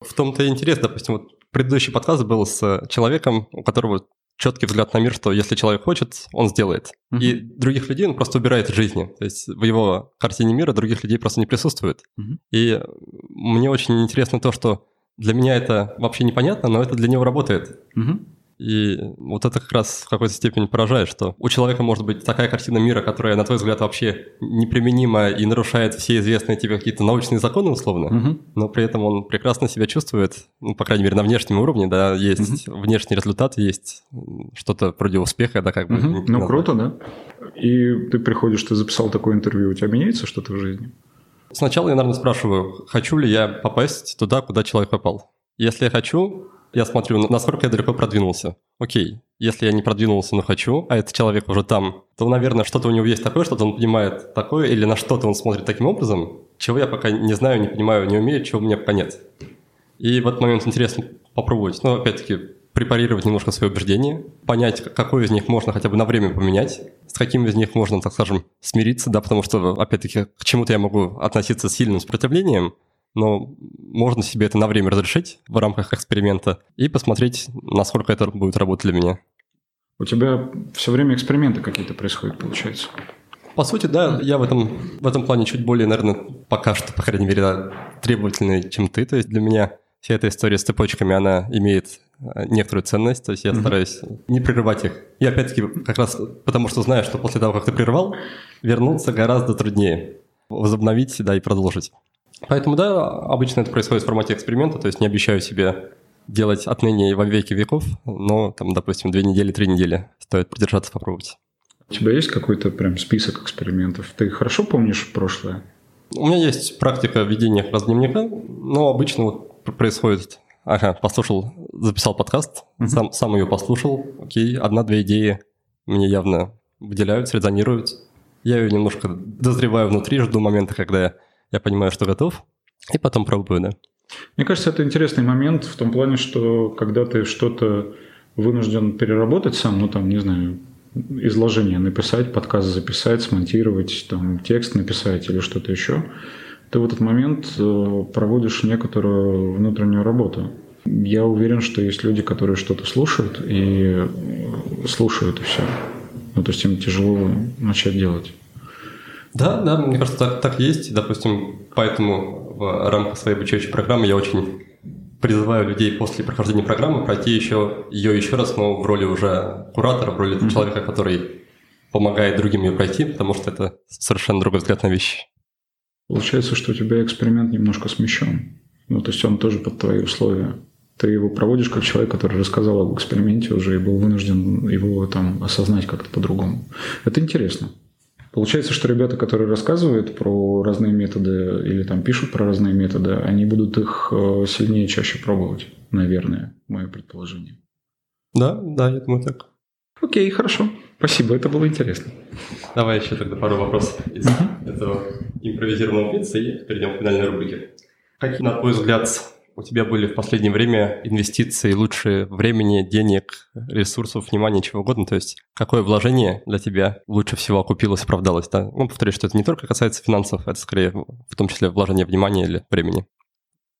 В том-то и интерес, допустим, вот предыдущий подкаст был с человеком, у которого четкий взгляд на мир, что если человек хочет, он сделает. Uh-huh. И других людей он просто убирает из жизни. То есть в его картине мира других людей просто не присутствует. Uh-huh. И мне очень интересно то, что для меня это вообще непонятно, но это для него работает. Uh-huh. И вот это как раз в какой-то степени поражает, что у человека может быть такая картина мира, которая, на твой взгляд, вообще неприменима и нарушает все известные тебе какие-то научные законы, условно, угу. но при этом он прекрасно себя чувствует, ну, по крайней мере, на внешнем уровне, да, есть угу. внешний результат, есть что-то вроде успеха, да, как бы. Угу. Ну, круто, да? И ты приходишь, ты записал такое интервью, у тебя меняется что-то в жизни? Сначала я, наверное, спрашиваю, хочу ли я попасть туда, куда человек попал. Если я хочу, я смотрю, насколько я далеко продвинулся. Окей, если я не продвинулся, но хочу, а этот человек уже там, то, наверное, что-то у него есть такое, что-то он понимает такое, или на что-то он смотрит таким образом, чего я пока не знаю, не понимаю, не умею, чего мне пока нет. И в этот момент интересно попробовать. Но, опять-таки, препарировать немножко свои убеждения, понять, какой из них можно хотя бы на время поменять, с каким из них можно, так скажем, смириться, да, потому что, опять-таки, к чему-то я могу относиться с сильным сопротивлением, но можно себе это на время разрешить в рамках эксперимента и посмотреть, насколько это будет работать для меня. У тебя все время эксперименты какие-то происходят, получается? По сути, да, я в этом, в этом плане чуть более, наверное, пока что, по крайней мере, требовательный, чем ты. То есть для меня вся эта история с цепочками, она имеет э, некоторую ценность, то есть я mm-hmm. стараюсь не прерывать их. И опять-таки как раз потому, что знаю, что после того, как ты прервал, вернуться гораздо труднее. Возобновить, да, и продолжить. Поэтому, да, обычно это происходит в формате эксперимента, то есть не обещаю себе делать отныне и во веки веков, но там, допустим, две недели, три недели стоит продержаться, попробовать. У тебя есть какой-то прям список экспериментов? Ты хорошо помнишь прошлое? У меня есть практика ведения раздневника, но обычно вот происходит Ага, послушал, записал подкаст, uh-huh. сам, сам ее послушал. Окей, одна-две идеи мне явно выделяются, резонируют. Я ее немножко дозреваю внутри, жду момента, когда я, я понимаю, что готов, и потом пробую, да. Мне кажется, это интересный момент в том плане, что когда ты что-то вынужден переработать сам, ну там, не знаю, изложение написать, подкаст записать, смонтировать, там, текст написать или что-то еще, ты в этот момент э, проводишь некоторую внутреннюю работу. Я уверен, что есть люди, которые что-то слушают и э, слушают и все. Ну, то есть им тяжело начать делать. Да, да, мне кажется, так, так есть. Допустим, поэтому в рамках своей обучающей программы я очень призываю людей после прохождения программы пройти еще ее еще раз, но в роли уже куратора, в роли mm-hmm. человека, который помогает другим ее пройти, потому что это совершенно другой взгляд на вещи. Получается, что у тебя эксперимент немножко смещен. Ну, то есть он тоже под твои условия. Ты его проводишь как человек, который рассказал об эксперименте уже и был вынужден его там осознать как-то по-другому. Это интересно. Получается, что ребята, которые рассказывают про разные методы или там пишут про разные методы, они будут их э, сильнее чаще пробовать, наверное, мое предположение. Да, да, я думаю так. Окей, хорошо. Спасибо, это было интересно. Давай еще тогда пару вопросов из uh-huh. этого импровизированного блица и перейдем к финальной рубрике. Какие, на твой взгляд, у тебя были в последнее время инвестиции лучше времени, денег, ресурсов, внимания, чего угодно. То есть какое вложение для тебя лучше всего окупилось, оправдалось? Да? Ну, повторюсь, что это не только касается финансов, это скорее в том числе вложение внимания или времени.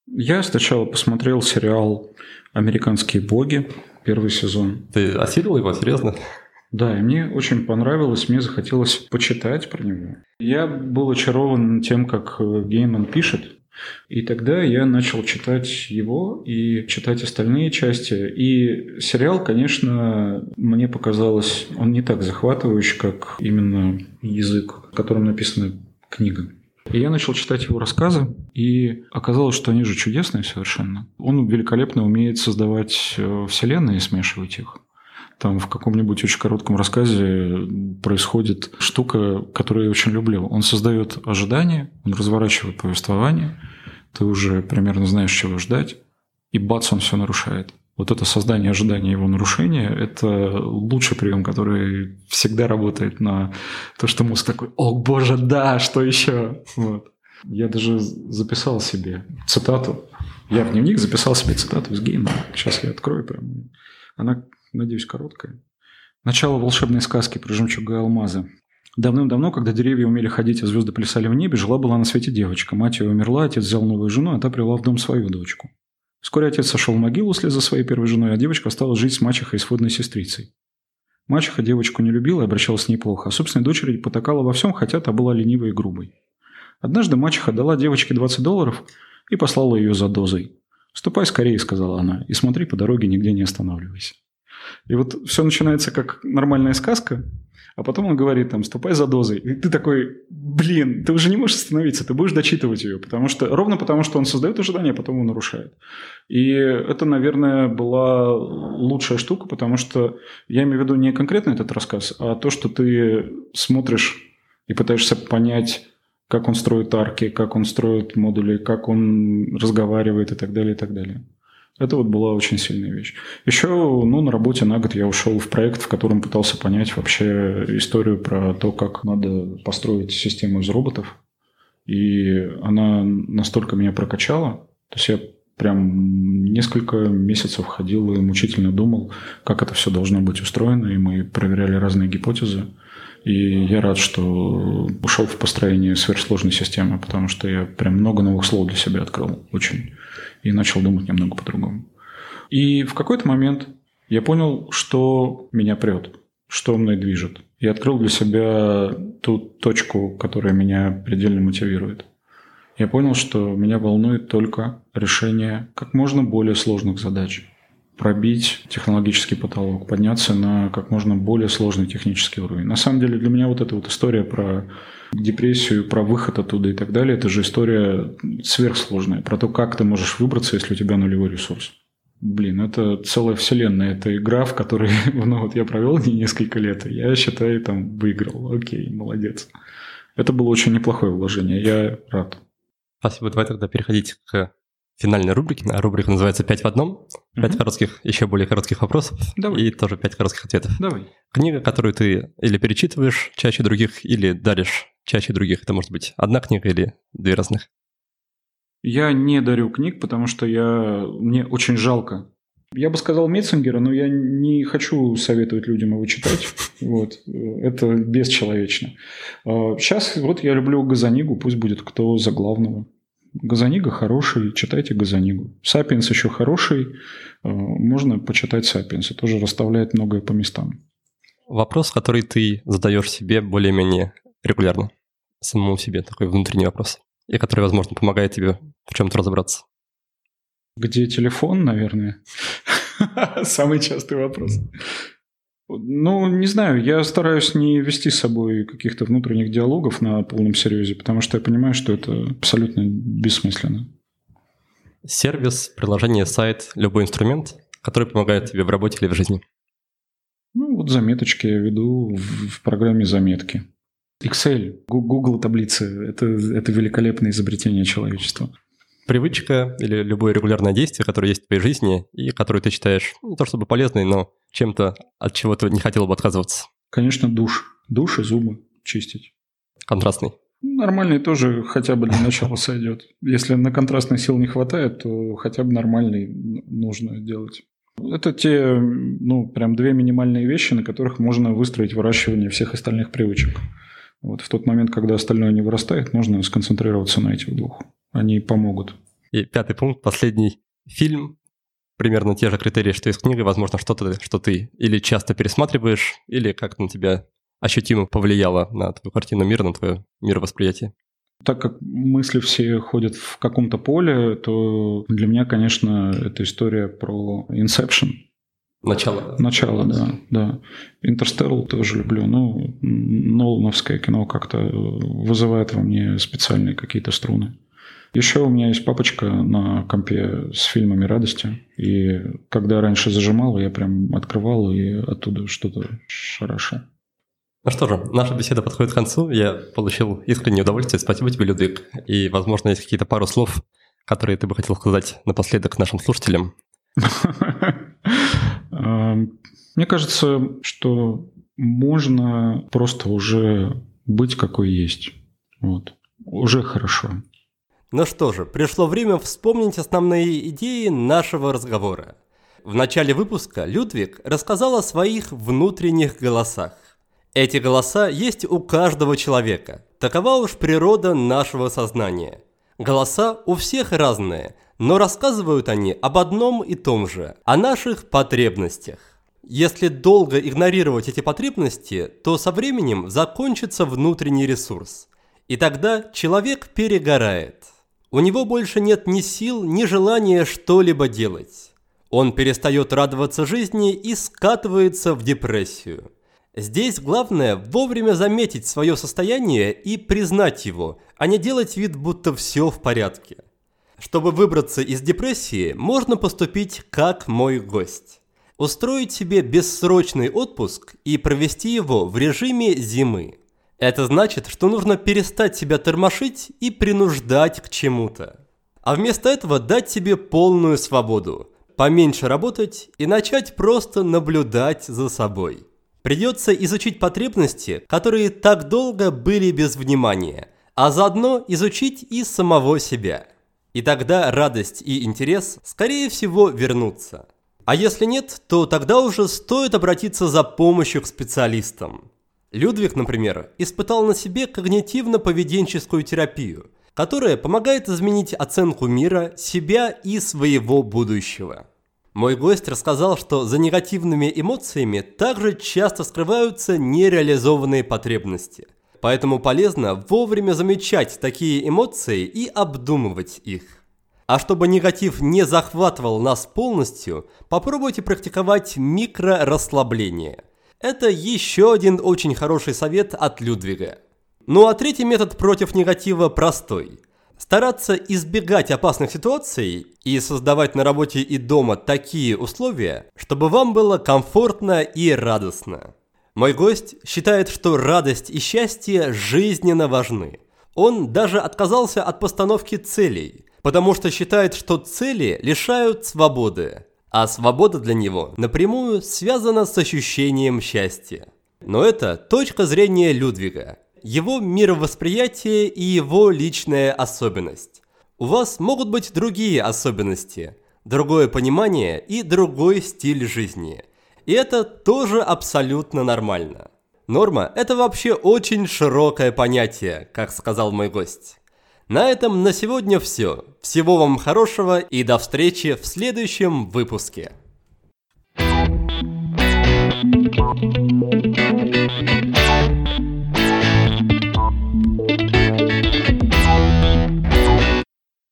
Я сначала посмотрел сериал «Американские боги», первый сезон. Ты осилил его, серьезно? Да, и мне очень понравилось, мне захотелось почитать про него. Я был очарован тем, как Гейман пишет, и тогда я начал читать его и читать остальные части. И сериал, конечно, мне показалось, он не так захватывающий, как именно язык, которым написана книга. И я начал читать его рассказы, и оказалось, что они же чудесные совершенно. Он великолепно умеет создавать э, вселенные и смешивать их. Там в каком-нибудь очень коротком рассказе происходит штука, которую я очень люблю. Он создает ожидания, он разворачивает повествование, ты уже примерно знаешь, чего ждать, и бац, он все нарушает. Вот это создание ожидания его нарушения – это лучший прием, который всегда работает на то, что мозг такой «О, боже, да, что еще?» вот. Я даже записал себе цитату. Я в дневник записал себе цитату из Гейна. Сейчас я открою прям. Она надеюсь, короткая. Начало волшебной сказки про жемчуга и алмазы. Давным-давно, когда деревья умели ходить, а звезды плясали в небе, жила-была на свете девочка. Мать ее умерла, отец взял новую жену, а та привела в дом свою дочку. Вскоре отец сошел в могилу вслед за своей первой женой, а девочка стала жить с мачехой и сводной сестрицей. Мачеха девочку не любила и обращалась с ней плохо, а собственной дочери потакала во всем, хотя та была ленивой и грубой. Однажды мачеха дала девочке 20 долларов и послала ее за дозой. «Ступай скорее», — сказала она, — «и смотри по дороге, нигде не останавливайся». И вот все начинается как нормальная сказка, а потом он говорит там, ступай за дозой. И ты такой, блин, ты уже не можешь остановиться, ты будешь дочитывать ее, потому что, ровно потому, что он создает ожидания, а потом он нарушает. И это, наверное, была лучшая штука, потому что я имею в виду не конкретно этот рассказ, а то, что ты смотришь и пытаешься понять, как он строит арки, как он строит модули, как он разговаривает и так далее, и так далее. Это вот была очень сильная вещь. Еще, ну, на работе на год я ушел в проект, в котором пытался понять вообще историю про то, как надо построить систему из роботов. И она настолько меня прокачала. То есть я прям несколько месяцев ходил и мучительно думал, как это все должно быть устроено, и мы проверяли разные гипотезы. И я рад, что ушел в построение сверхсложной системы, потому что я прям много новых слов для себя открыл. Очень и начал думать немного по-другому. И в какой-то момент я понял, что меня прет, что мной движет. И открыл для себя ту точку, которая меня предельно мотивирует. Я понял, что меня волнует только решение как можно более сложных задач. Пробить технологический потолок, подняться на как можно более сложный технический уровень. На самом деле для меня вот эта вот история про депрессию, про выход оттуда и так далее, это же история сверхсложная, про то, как ты можешь выбраться, если у тебя нулевой ресурс. Блин, это целая вселенная, это игра, в которой ну, вот я провел не несколько лет, и я считаю, там выиграл. Окей, молодец. Это было очень неплохое вложение, я рад. Спасибо. Давай тогда переходить к финальной рубрике. А рубрика называется «Пять в одном». Пять угу. коротких, еще более коротких вопросов. Давай. И тоже пять коротких ответов. Давай. Книга, которую ты или перечитываешь чаще других, или даришь чаще других. Это может быть одна книга или две разных. Я не дарю книг, потому что я... мне очень жалко. Я бы сказал Метцингера, но я не хочу советовать людям его читать. Вот. Это бесчеловечно. Сейчас а, вот я люблю Газанигу, пусть будет кто за главного. Газанига хороший, читайте Газанигу. Сапиенс еще хороший, э, можно почитать Сапиенса, тоже расставляет многое по местам. Вопрос, который ты задаешь себе более-менее регулярно, самому себе, такой внутренний вопрос, и который, возможно, помогает тебе в чем-то разобраться. Где телефон, наверное? Самый частый вопрос. Ну, не знаю, я стараюсь не вести с собой каких-то внутренних диалогов на полном серьезе, потому что я понимаю, что это абсолютно бессмысленно. Сервис, приложение, сайт, любой инструмент, который помогает тебе в работе или в жизни? Ну, вот заметочки я веду в, программе заметки. Excel, Google таблицы – это, это великолепное изобретение человечества привычка или любое регулярное действие, которое есть в твоей жизни и которое ты считаешь не то чтобы полезной, но чем-то, от чего ты не хотел бы отказываться? Конечно, душ. Душ и зубы чистить. Контрастный? Нормальный тоже хотя бы для начала сойдет. Если на контрастный сил не хватает, то хотя бы нормальный нужно делать. Это те, ну, прям две минимальные вещи, на которых можно выстроить выращивание всех остальных привычек. Вот в тот момент, когда остальное не вырастает, можно сконцентрироваться на этих двух. Они помогут. И пятый пункт, последний. Фильм, примерно те же критерии, что и с книгой, возможно, что-то, что ты или часто пересматриваешь, или как-то на тебя ощутимо повлияло на твою картину мира, на твое мировосприятие. Так как мысли все ходят в каком-то поле, то для меня, конечно, это история про Inception. Начало. Начало, да, да. Интерстелл тоже люблю. Ну, Нолановское кино как-то вызывает во мне специальные какие-то струны. Еще у меня есть папочка на компе с фильмами радости. И когда раньше зажимал, я прям открывал и оттуда что-то шарашу. Ну что же, наша беседа подходит к концу. Я получил искреннее удовольствие. Спасибо тебе, Людвиг. И, возможно, есть какие-то пару слов, которые ты бы хотел сказать напоследок нашим слушателям. Мне кажется, что можно просто уже быть какой есть. Вот. Уже хорошо. Ну что же, пришло время вспомнить основные идеи нашего разговора. В начале выпуска Людвиг рассказал о своих внутренних голосах. Эти голоса есть у каждого человека. Такова уж природа нашего сознания. Голоса у всех разные, но рассказывают они об одном и том же – о наших потребностях. Если долго игнорировать эти потребности, то со временем закончится внутренний ресурс. И тогда человек перегорает. У него больше нет ни сил, ни желания что-либо делать. Он перестает радоваться жизни и скатывается в депрессию. Здесь главное вовремя заметить свое состояние и признать его, а не делать вид, будто все в порядке. Чтобы выбраться из депрессии, можно поступить как мой гость. Устроить себе бессрочный отпуск и провести его в режиме зимы. Это значит, что нужно перестать себя тормошить и принуждать к чему-то. А вместо этого дать себе полную свободу, поменьше работать и начать просто наблюдать за собой. Придется изучить потребности, которые так долго были без внимания, а заодно изучить и самого себя. И тогда радость и интерес, скорее всего, вернутся. А если нет, то тогда уже стоит обратиться за помощью к специалистам. Людвиг, например, испытал на себе когнитивно-поведенческую терапию, которая помогает изменить оценку мира, себя и своего будущего. Мой гость рассказал, что за негативными эмоциями также часто скрываются нереализованные потребности. поэтому полезно вовремя замечать такие эмоции и обдумывать их. А чтобы негатив не захватывал нас полностью, попробуйте практиковать микрорасслабление. Это еще один очень хороший совет от Людвига. Ну а третий метод против негатива простой. Стараться избегать опасных ситуаций и создавать на работе и дома такие условия, чтобы вам было комфортно и радостно. Мой гость считает, что радость и счастье жизненно важны. Он даже отказался от постановки целей, потому что считает, что цели лишают свободы, а свобода для него напрямую связана с ощущением счастья. Но это точка зрения Людвига, его мировосприятие и его личная особенность. У вас могут быть другие особенности, другое понимание и другой стиль жизни – и это тоже абсолютно нормально. Норма – это вообще очень широкое понятие, как сказал мой гость. На этом на сегодня все. Всего вам хорошего и до встречи в следующем выпуске. Thank you.